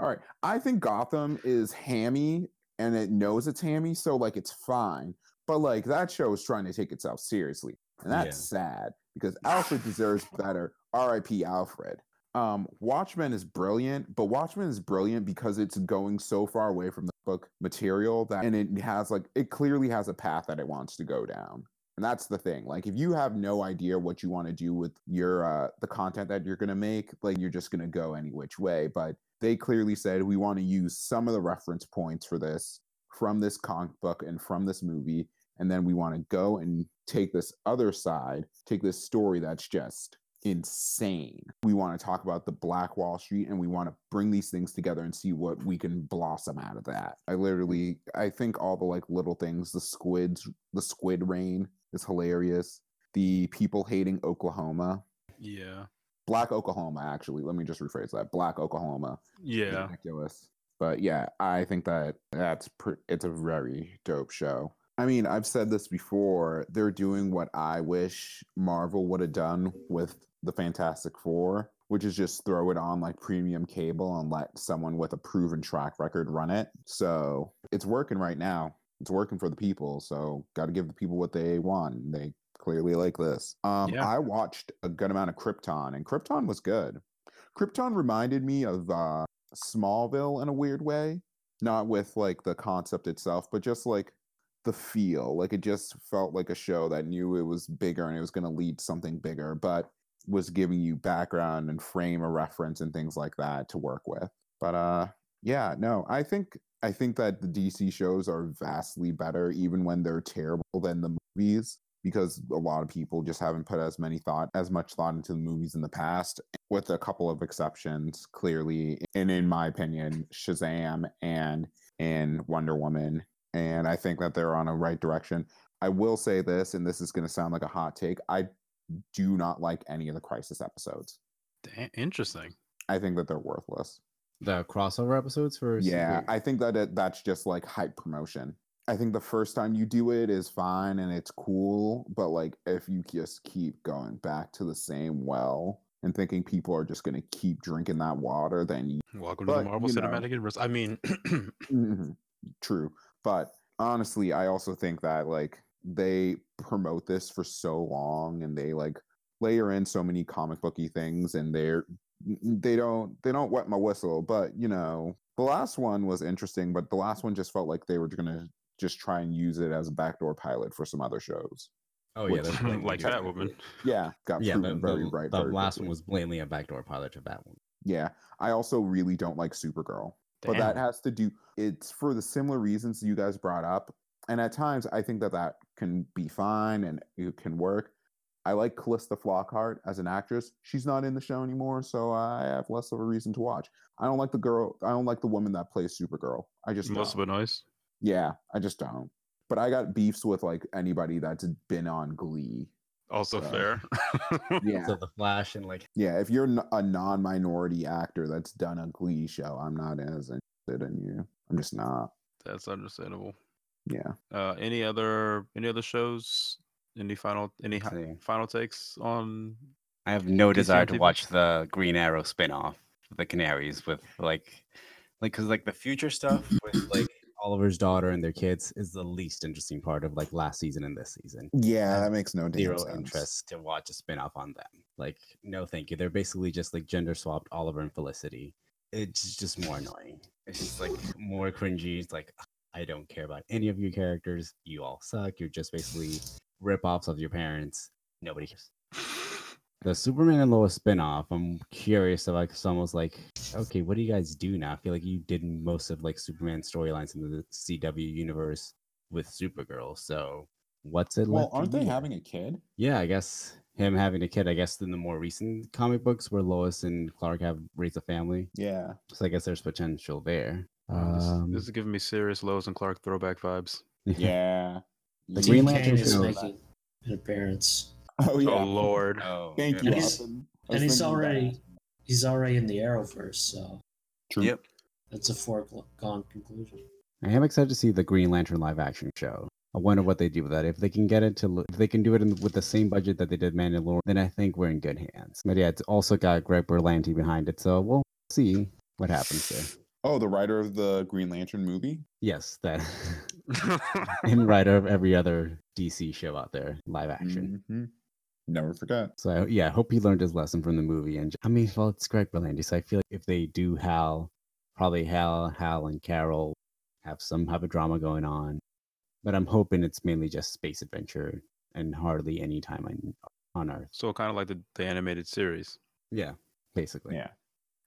Speaker 4: All right. I think Gotham is hammy and it knows it's hammy, so like it's fine. But like that show is trying to take itself seriously. And that's sad because Alfred deserves better. R.I.P. Alfred. Um, Watchmen is brilliant, but Watchmen is brilliant because it's going so far away from the book material that and it has like it clearly has a path that it wants to go down. And that's the thing. Like if you have no idea what you want to do with your uh the content that you're going to make, like you're just going to go any which way, but they clearly said we want to use some of the reference points for this from this comic book and from this movie and then we want to go and take this other side, take this story that's just insane. We want to talk about the Black Wall Street and we want to bring these things together and see what we can blossom out of that. I literally I think all the like little things, the squids, the squid rain is hilarious. The people hating Oklahoma.
Speaker 2: yeah.
Speaker 4: Black Oklahoma, actually. Let me just rephrase that. Black Oklahoma.
Speaker 2: Yeah.
Speaker 4: ridiculous. But yeah, I think that that's pr- it's a very dope show. I mean, I've said this before. They're doing what I wish Marvel would have done with the Fantastic Four, which is just throw it on like premium cable and let someone with a proven track record run it. So it's working right now. It's working for the people. So got to give the people what they want. They clearly like this. Um,
Speaker 2: Yeah.
Speaker 4: I watched a good amount of Krypton, and Krypton was good. Krypton reminded me of uh, Smallville in a weird way, not with like the concept itself, but just like the feel. Like it just felt like a show that knew it was bigger and it was going to lead to something bigger, but was giving you background and frame of reference and things like that to work with. But uh yeah, no, I think I think that the DC shows are vastly better even when they're terrible than the movies because a lot of people just haven't put as many thought as much thought into the movies in the past with a couple of exceptions clearly and in my opinion Shazam and and Wonder Woman and I think that they're on a right direction. I will say this and this is going to sound like a hot take. I do not like any of the Crisis episodes.
Speaker 2: Da- interesting.
Speaker 4: I think that they're worthless.
Speaker 5: The crossover episodes for
Speaker 4: Yeah, I think that it, that's just like hype promotion. I think the first time you do it is fine and it's cool, but like if you just keep going back to the same well, and thinking people are just going to keep drinking that water, then you,
Speaker 2: Welcome to the Marvel
Speaker 4: you know.
Speaker 2: Cinematic Universe. I mean,
Speaker 4: Mhm. true. But honestly, I also think that like they promote this for so long and they like layer in so many comic booky things and they're they don't they don't wet my whistle but you know the last one was interesting but the last one just felt like they were gonna just try and use it as a backdoor pilot for some other shows
Speaker 5: Oh yeah,
Speaker 4: Which-
Speaker 5: that's
Speaker 2: like
Speaker 5: just-
Speaker 2: Catwoman.
Speaker 4: yeah got
Speaker 5: Yeah, the,
Speaker 4: proven very
Speaker 5: the,
Speaker 4: right
Speaker 5: the
Speaker 4: very
Speaker 5: last
Speaker 4: quickly.
Speaker 5: one was blatantly a backdoor pilot of that one.
Speaker 4: yeah i also really don't like supergirl but that has to do it's for the similar reasons you guys brought up. And at times i think that that can be fine and it can work. I like Calista Flockhart as an actress. She's not in the show anymore so i have less of a reason to watch. I don't like the girl i don't like the woman that plays supergirl. I just
Speaker 2: Most
Speaker 4: don't.
Speaker 2: of it nice.
Speaker 4: yeah i just don't. But i got beefs with like anybody that's been on glee
Speaker 2: Also
Speaker 4: So,
Speaker 2: fair.
Speaker 4: yeah
Speaker 5: So the Flash and like
Speaker 4: yeah if you're a non-minority actor that's done a glee show i'm not as interested in you i'm just not
Speaker 2: That's understandable.
Speaker 4: yeah
Speaker 2: Uh, any other any other shows? Any final any hi- final takes on?
Speaker 3: I have no
Speaker 2: DC
Speaker 3: desire
Speaker 2: on
Speaker 3: to watch the Green Arrow spin-off, the Canaries with like, like because like the future stuff with like
Speaker 5: Oliver's daughter and their kids is the least interesting part of like last season and this season.
Speaker 4: yeah that makes no
Speaker 5: Zero
Speaker 4: sense.
Speaker 5: interest to watch a spin-off on them. Like, no thank you. They're basically just like gender swapped Oliver and Felicity. It's just more annoying. It's just like more cringy. It's like I don't care about any of your characters. You all suck. You're just basically rip-offs of your parents. Nobody cares. The Superman and Lois spin-off, I'm curious if like it's almost like, okay, what do you guys do now? I feel like you did most of like Superman storylines in the CW universe with Supergirl. So what's it like? Well,
Speaker 4: aren't they
Speaker 5: do?
Speaker 4: having a kid?
Speaker 5: Yeah, I guess him having a kid. I guess in the more recent comic books where Lois and Clark have raised a family,
Speaker 4: Yeah.
Speaker 5: so I guess there's potential there.
Speaker 2: Wow, this,
Speaker 5: Um,
Speaker 2: this is giving me serious Lois and Clark throwback vibes.
Speaker 4: Yeah.
Speaker 5: The Green Lantern
Speaker 6: is making an appearance,
Speaker 4: Oh yeah.
Speaker 2: Oh Lord.
Speaker 3: oh
Speaker 4: Thank you.
Speaker 6: And he's-
Speaker 4: Austin. I was
Speaker 6: and he's already
Speaker 4: that.
Speaker 6: he's already in the Arrowverse, so
Speaker 4: True.
Speaker 3: Yep.
Speaker 6: that's a foregone conclusion.
Speaker 5: I am excited to see the Green Lantern live action show. I wonder what they do with that. If they can get it to, lo- if they can do it in, with the same budget that they did Mandalorian, then I think we're in good hands. But yeah, it's also got Greg Berlanti behind it, so we'll see what happens there.
Speaker 4: Oh, the writer of the Green Lantern movie.
Speaker 5: Yes, that and writer of every other DC show out there, live action.
Speaker 4: Mhm. Never forget.
Speaker 5: So yeah, I hope he learned his lesson from the movie. And I mean, well, it's Greg Berlanti, so I feel like if they do Hal, probably Hal, Hal, and Carol have some have a drama going on. But I'm hoping it's mainly just space adventure and hardly any time on on Earth.
Speaker 2: so kind of like the, the animated series.
Speaker 5: Yeah, basically.
Speaker 4: Yeah.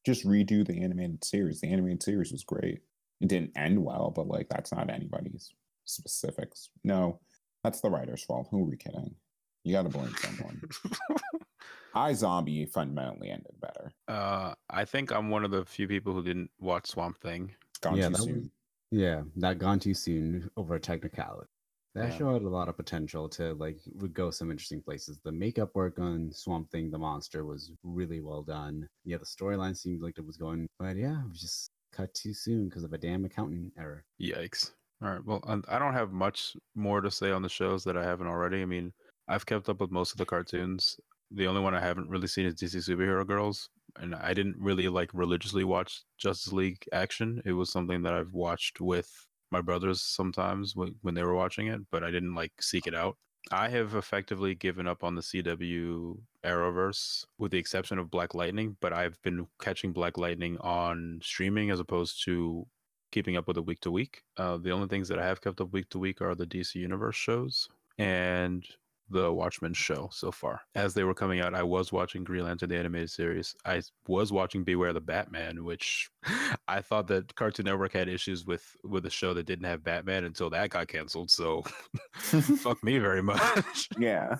Speaker 4: Just redo the animated series. The animated series was great. It didn't end well, but like that's not anybody's specifics. No, that's the writer's fault. Who are we kidding? You got to blame someone. iZombie fundamentally ended better.
Speaker 2: uh, I think I'm one of the few people who didn't watch Swamp Thing.
Speaker 4: Gone
Speaker 5: Yeah,
Speaker 4: too
Speaker 5: that was- Yeah, not gone too soon over a technicality. That
Speaker 4: Yeah.
Speaker 5: show had a lot of potential to like would go some interesting places. The makeup work on Swamp Thing, the monster, was really well done. Yeah, the storyline seemed like it was going, but yeah, it was just cut too soon because of a damn accounting error.
Speaker 2: Yikes. All right. Well, I don't have much more to say on the shows that I haven't already. I mean, I've kept up with most of the cartoons. The only one I haven't really seen is DC Superhero Girls, and I didn't really like religiously watch Justice League action. It was something that I've watched with my brothers sometimes wh- when they were watching it, but I didn't like seek it out. I have effectively given up on the CW Arrowverse with the exception of Black Lightning, but I've been catching Black Lightning on streaming as opposed to keeping up with it week to week. Uh, the only things that I have kept up week to week are the DC Universe shows and the Watchmen show so far. As they were coming out, I was watching Green Lantern the animated series. I was watching Beware the Batman, which I thought that Cartoon Network had issues with with a show that didn't have Batman until that got canceled. So fuck me very much.
Speaker 4: Yeah.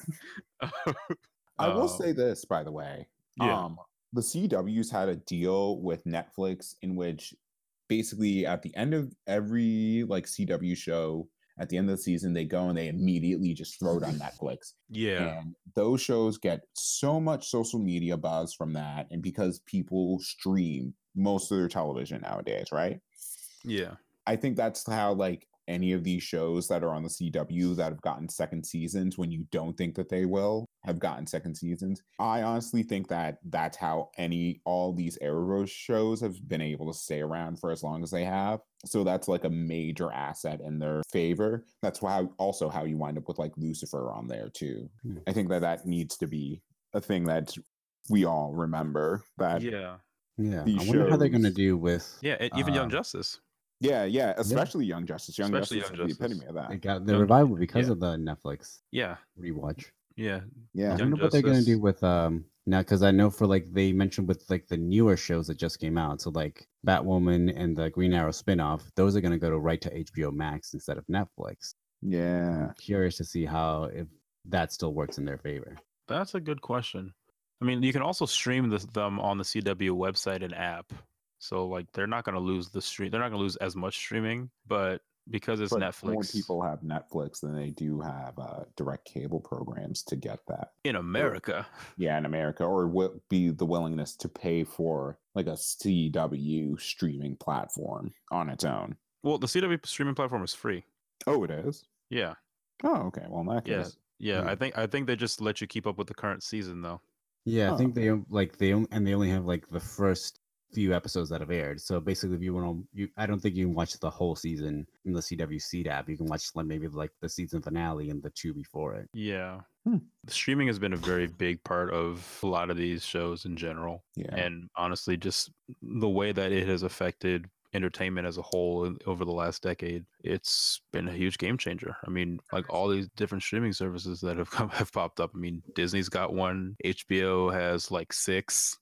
Speaker 4: I will
Speaker 2: Uh,
Speaker 4: say this, by the way.
Speaker 2: Yeah.
Speaker 4: Um, the CW's had a deal with Netflix in which basically at the end of every like CW show, at the end of the season, they go and they immediately just throw it on Netflix.
Speaker 2: yeah.
Speaker 4: And those shows get so much social media buzz from that. And because people stream most of their television nowadays, right?
Speaker 2: Yeah.
Speaker 4: I think that's how like any of these shows that are on the CW that have gotten second seasons when you don't think that they will have gotten second seasons. I honestly think that that's how any all these Arrowverse shows have been able to stay around for as long as they have. So that's like a major asset in their favor. That's why also how you wind up with like Lucifer on there too.
Speaker 5: Hmm.
Speaker 4: I think that that needs to be a thing that we all remember that
Speaker 2: Yeah.
Speaker 5: Yeah, I wonder how they're gonna do with.
Speaker 2: Yeah. and Even Young
Speaker 5: um,
Speaker 2: Justice.
Speaker 4: Yeah, yeah, especially Young Justice. Young
Speaker 2: Especially
Speaker 4: Justice
Speaker 2: Young
Speaker 4: is the epitome of
Speaker 5: They
Speaker 4: that.
Speaker 5: got the
Speaker 2: Young-
Speaker 5: revival because
Speaker 2: yeah.
Speaker 5: of the Netflix
Speaker 2: Yeah.
Speaker 5: rewatch.
Speaker 2: Yeah.
Speaker 4: Yeah.
Speaker 5: I
Speaker 2: Young
Speaker 5: wonder what they're gonna do with um now because I know for like they mentioned with like the newer shows that just came out, so like Batwoman and the Green Arrow spinoff, those are gonna go to right to HBO Max instead of Netflix.
Speaker 4: Yeah.
Speaker 5: I'm curious to see how if that still works in their favor.
Speaker 2: That's a good question. I mean, you can also stream this, them on the CW website and app. So like they're not going to lose the stream. They're not going to lose as much streaming, but because it's
Speaker 4: But
Speaker 2: Netflix
Speaker 4: more people have Netflix than they do have uh, direct cable programs to get that.
Speaker 2: in America.
Speaker 4: Yeah, in America, or will be the willingness to pay for like a CW streaming platform on its own.
Speaker 2: Well, the CW streaming platform is free.
Speaker 4: Oh, it is.
Speaker 2: Yeah.
Speaker 4: Oh, okay. Well, in that
Speaker 2: Yeah.
Speaker 4: case,
Speaker 2: Yeah,
Speaker 5: Hmm.
Speaker 2: I think I think they just let you keep up with the current season though.
Speaker 5: Yeah, I
Speaker 4: Oh,
Speaker 5: think they on- like they on- and they only have like the first few episodes that have aired. So basically, if you want to, you I don't think you can watch the whole season in the CW seed app. You can watch like maybe like the season finale and the two before it.
Speaker 2: Yeah.
Speaker 4: Hmm.
Speaker 2: Streaming has been a very big part of a lot of these shows in general.
Speaker 4: yeah.
Speaker 2: and honestly just the way that it has affected entertainment as a whole over the last decade it's been a huge game changer i mean like all these different streaming services that have come have popped up i mean disney's got one hbo has like six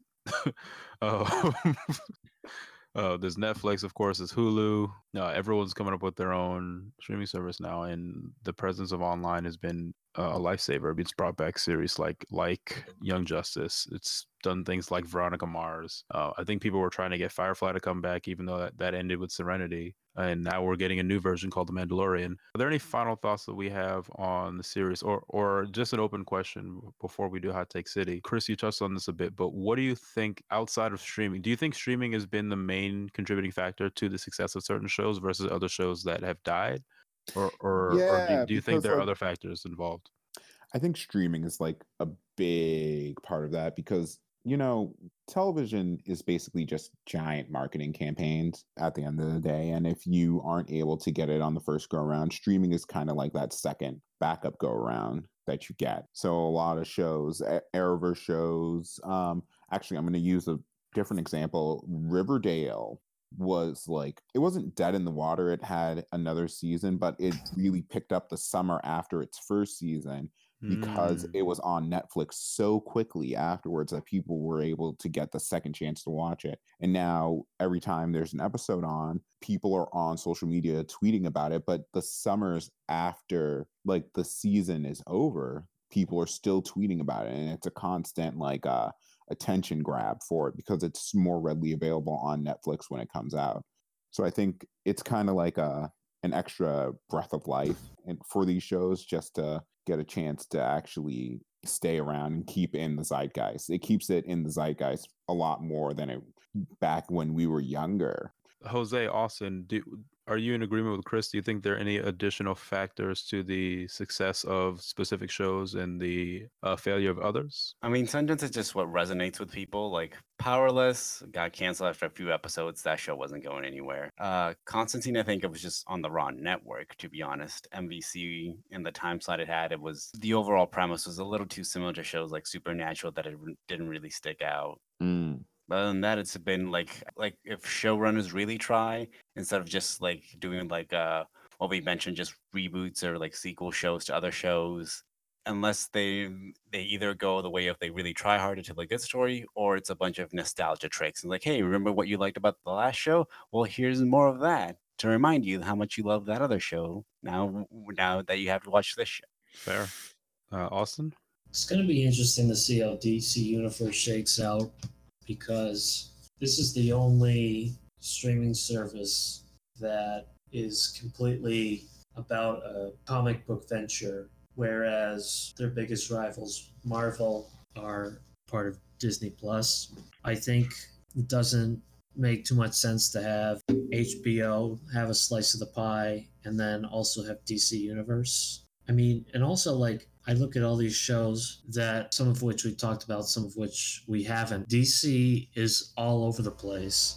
Speaker 2: uh, uh, there's netflix of course there's hulu uh, everyone's coming up with their own streaming service now and the presence of online has been a lifesaver. I mean, it's brought back series like like Young Justice. It's done things like Veronica Mars. Uh, I think people were trying to get Firefly to come back, even though that, that ended with Serenity. And now we're getting a new version called The Mandalorian. Are there any final thoughts that we have on the series, or or just an open question before we do Hot Take City? Chris, you touched on this a bit, but what do you think outside of streaming? Do you think streaming has been the main contributing factor to the success of certain shows versus other shows that have died? Or, or, or do, do you think there are
Speaker 4: like-
Speaker 2: other factors involved?
Speaker 4: I think streaming is like a big part of that because, you know, television is basically just giant marketing campaigns at the end of the day. And if you aren't able to get it on the first go around, streaming is kind of like that second backup go around that you get. So a lot of shows, Arrowverse shows, um, actually, I'm going to use a different example. Riverdale was like it wasn't dead in the water it had another season but it really picked up the summer after its first season because
Speaker 2: Mm.
Speaker 4: it was on Netflix so quickly afterwards that people were able to get the second chance to watch it. And now every time there's an episode on, people are on social media tweeting about it. But the summers after like the season is over, people are still tweeting about it. And it's a constant like uh attention grab for it because it's more readily available on Netflix when it comes out. So I think it's kind of like a an extra breath of life and for these shows just to get a chance to actually stay around and keep in the zeitgeist. It keeps it in the zeitgeist a lot more than it back when we were younger.
Speaker 2: Jose Austin, do, are you in agreement with Chris? Do you think there are any additional factors to the success of specific shows and the uh, failure of others?
Speaker 3: I mean, Sundance is just what resonates with people. Like Powerless got canceled after a few episodes. That show wasn't going anywhere. Uh, Constantine, I think it was just on the wrong network, to be honest. NBC and the time slot it had, it was the overall premise was a little too similar to shows like Supernatural that it didn't really stick out.
Speaker 4: Mm.
Speaker 3: But other than that, it's been like like if showrunners really try instead of just like doing like uh what we mentioned, just reboots or like sequel shows to other shows. Unless they they either go the way of they really try hard to tell a good story, or it's a bunch of nostalgia tricks and like, hey, remember what you liked about the last show? Well, here's more of that to remind you how much you love that other show. Now, now that you have to watch this show.
Speaker 2: Fair. Uh, Austin?
Speaker 6: It's going to be interesting to see how DC Universe shakes out because this is the only streaming service that is completely about a comic book venture, whereas their biggest rivals, Marvel, are part of Disney Plus. I think it doesn't make too much sense to have HBO have a slice of the pie and then also have DC Universe. I mean, and also like I look at all these shows that some of which we talked about, some of which we haven't. DC is all over the place,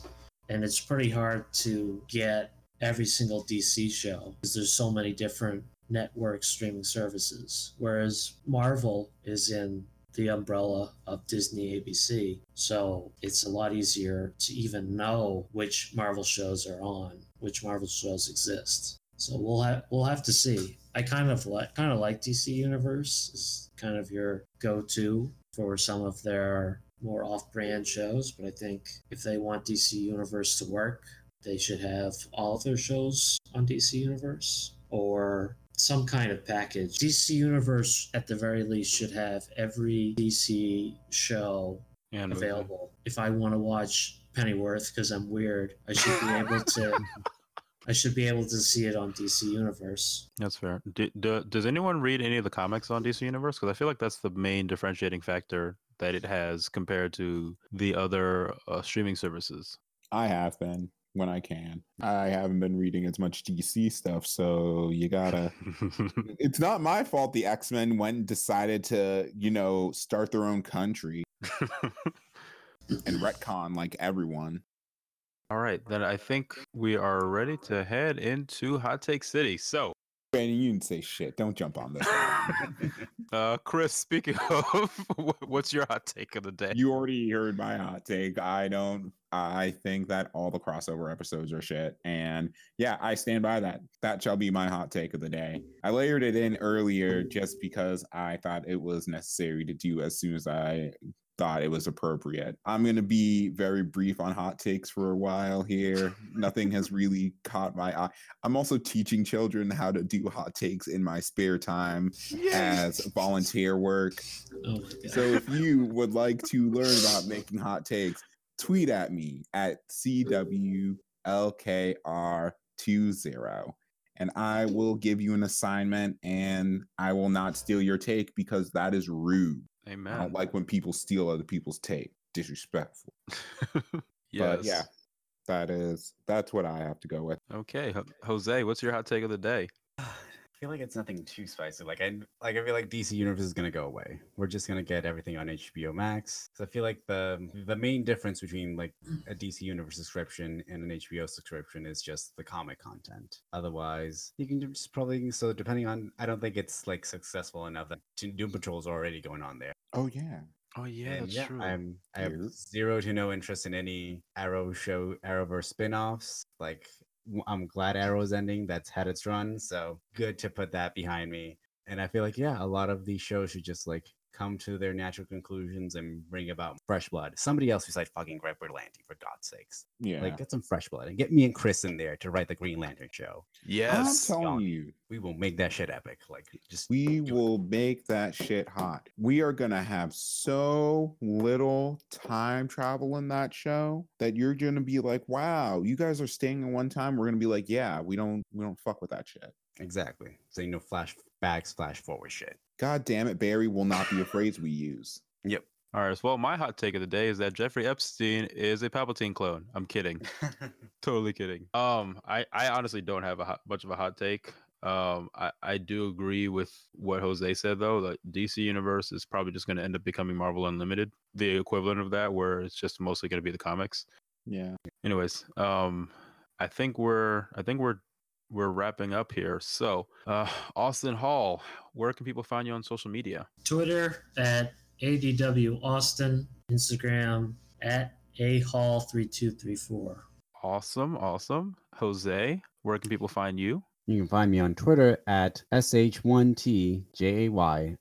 Speaker 6: and it's pretty hard to get every single DC show because there's so many different network streaming services. Whereas Marvel is in the umbrella of Disney ABC. So it's a lot easier to even know which Marvel shows are on, which Marvel shows exist. So we'll have we'll have to see. I kind of like kind of like DC Universe is kind of your go-to for some of their more off-brand shows, but I think if they want DC Universe to work, they should have all of their shows on DC Universe or some kind of package. DC Universe, at the very least, should have every DC show
Speaker 2: And movie.
Speaker 6: available. If I want to watch Pennyworth because I'm weird, I should be able to. I should be able to see it on DC Universe.
Speaker 2: That's fair. Do, do, does anyone read any of the comics on DC Universe? Because I feel like that's the main differentiating factor that it has compared to the other uh, streaming services.
Speaker 4: I have been when I can. I haven't been reading as much DC stuff, so you gotta. it's not my fault the X Men went and decided to, you know, start their own country and retcon like everyone.
Speaker 2: All right, then I think we are ready to head into Hot Take City. So,
Speaker 4: Brandon, you didn't say shit. Don't jump on this.
Speaker 2: uh, Chris, speaking of, what's your hot take of the day?
Speaker 4: you already heard my hot take. I don't. I think that all the crossover episodes are shit, and yeah, I stand by that. That shall be my hot take of the day. I layered it in earlier just because I thought it was necessary to do as soon as I thought it was appropriate. I'm going to be very brief on hot takes for a while here. Nothing has really caught my eye. I'm also teaching children how to do hot takes in my spare time as volunteer work.
Speaker 6: Oh!
Speaker 4: So if you would like to learn about making hot takes, tweet at me at CWLKR20 and I will give you an assignment and I will not steal your take because that is rude. I
Speaker 2: Amen.
Speaker 4: don't like when people steal other people's take. Disrespectful.
Speaker 2: yes.
Speaker 4: But yeah, that is that's what I have to go with.
Speaker 2: Okay, Jose, what's your hot take of the day?
Speaker 3: I feel like it's nothing too spicy. Like I like I feel like DC Universe is gonna go away. We're just gonna get everything on HBO Max. So I feel like the the main difference between like a DC Universe subscription and an HBO subscription is just the comic content. Otherwise, you can just probably so depending on I don't think it's like successful enough that Doom Patrol is already going on there.
Speaker 4: Oh yeah.
Speaker 2: Oh yeah,
Speaker 3: And
Speaker 2: that's true.
Speaker 3: I'm I have
Speaker 4: Here.
Speaker 3: zero to no interest in any Arrow show Arrowverse spin-offs. Like w- I'm glad Arrow's ending. That's had its run. So good to put that behind me. And I feel like yeah, a lot of these shows should just like come to their natural conclusions and bring about fresh blood. Somebody else besides fucking Greg Berlanti, for God's sakes.
Speaker 4: Yeah.
Speaker 3: Like get some fresh blood and get me and Chris in there to write the Green Lantern show.
Speaker 2: yes.
Speaker 4: I'm telling
Speaker 3: Yawn.
Speaker 4: you,
Speaker 3: We will make that shit epic. Like just
Speaker 4: we
Speaker 3: do it.
Speaker 4: will make that shit hot. We are gonna have so little time travel in that show that you're gonna be like, wow, you guys are staying in one time. We're gonna be like, yeah, we don't we don't fuck with that shit.
Speaker 3: Exactly. So you know flashbacks, flash forward shit.
Speaker 4: God damn it, Barry will not be a phrase we use.
Speaker 3: Yep.
Speaker 2: All right. Well, my hot take of the day is that Jeffrey Epstein is a Palpatine clone. I'm kidding. totally kidding. Um, I, I honestly don't have a hot, much of a hot take. Um, I, I do agree with what Jose said though. That DC Universe is probably just going to end up becoming Marvel Unlimited, the equivalent of that, where it's just mostly going to be the comics.
Speaker 4: Yeah.
Speaker 2: Anyways, um, I think we're I think we're we're wrapping up here. So, uh, Austin Hall, where can people find you on social media?
Speaker 6: Twitter at ADW Austin, Instagram at ahall3234.
Speaker 2: Awesome, awesome. Jose, where can people find you?
Speaker 5: You can find me on Twitter at SH1TJAYLOW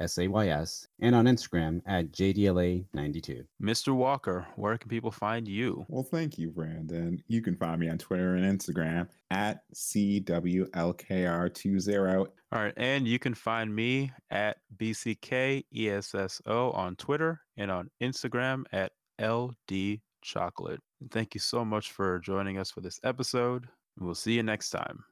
Speaker 5: and on Instagram at JDLA92.
Speaker 2: Mr. Walker, where can people find you?
Speaker 4: Well, thank you, Brandon. You can find me on Twitter and Instagram at CWLKR20.
Speaker 2: All right, and you can find me at BCKESSO on Twitter and on Instagram at LD Chocolate. Thank you so much for joining us for this episode. We'll see you next time.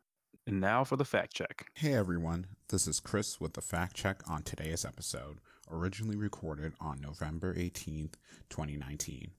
Speaker 2: And now for the fact check.
Speaker 7: Hey everyone, this is Chris with the fact check on today's episode, originally recorded on November 18th, 2019.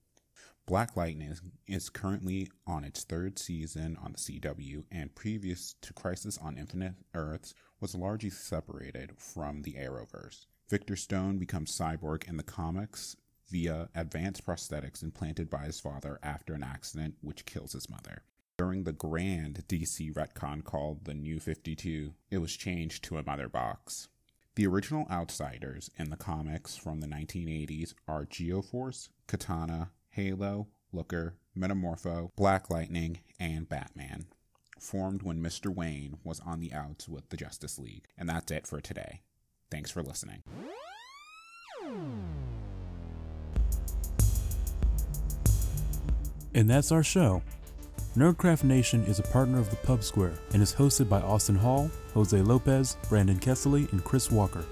Speaker 4: Black Lightning is currently on its third season on the CW, and previous to Crisis on Infinite Earths, was largely separated from the Arrowverse. Victor Stone becomes Cyborg in the comics via advanced prosthetics implanted by his father after an accident which kills his mother. During the grand DC retcon called the New 52, it was changed to a mother box. The original Outsiders in the comics from the 1980s are Geoforce, Katana, Halo, Looker, Metamorpho, Black Lightning, and Batman. Formed when Mr. Wayne was on the outs with the Justice League. And that's it for today. Thanks for listening.
Speaker 2: And that's our show. Nerdcraft Nation is a partner of the Pub Square and is hosted by Austin Hall, Jose Lopez, Brandon Kessley, and Chris Walker.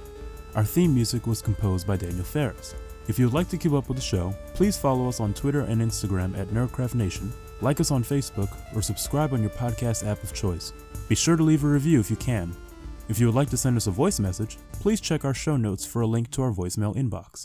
Speaker 2: Our theme music was composed by Daniel Ferris. If you would like to keep up with the show, please follow us on Twitter and Instagram at Nerdcraft Nation, like us on Facebook, or subscribe on your podcast app of choice. Be sure to leave a review if you can. If you would like to send us a voice message, please check our show notes for a link to our voicemail inbox.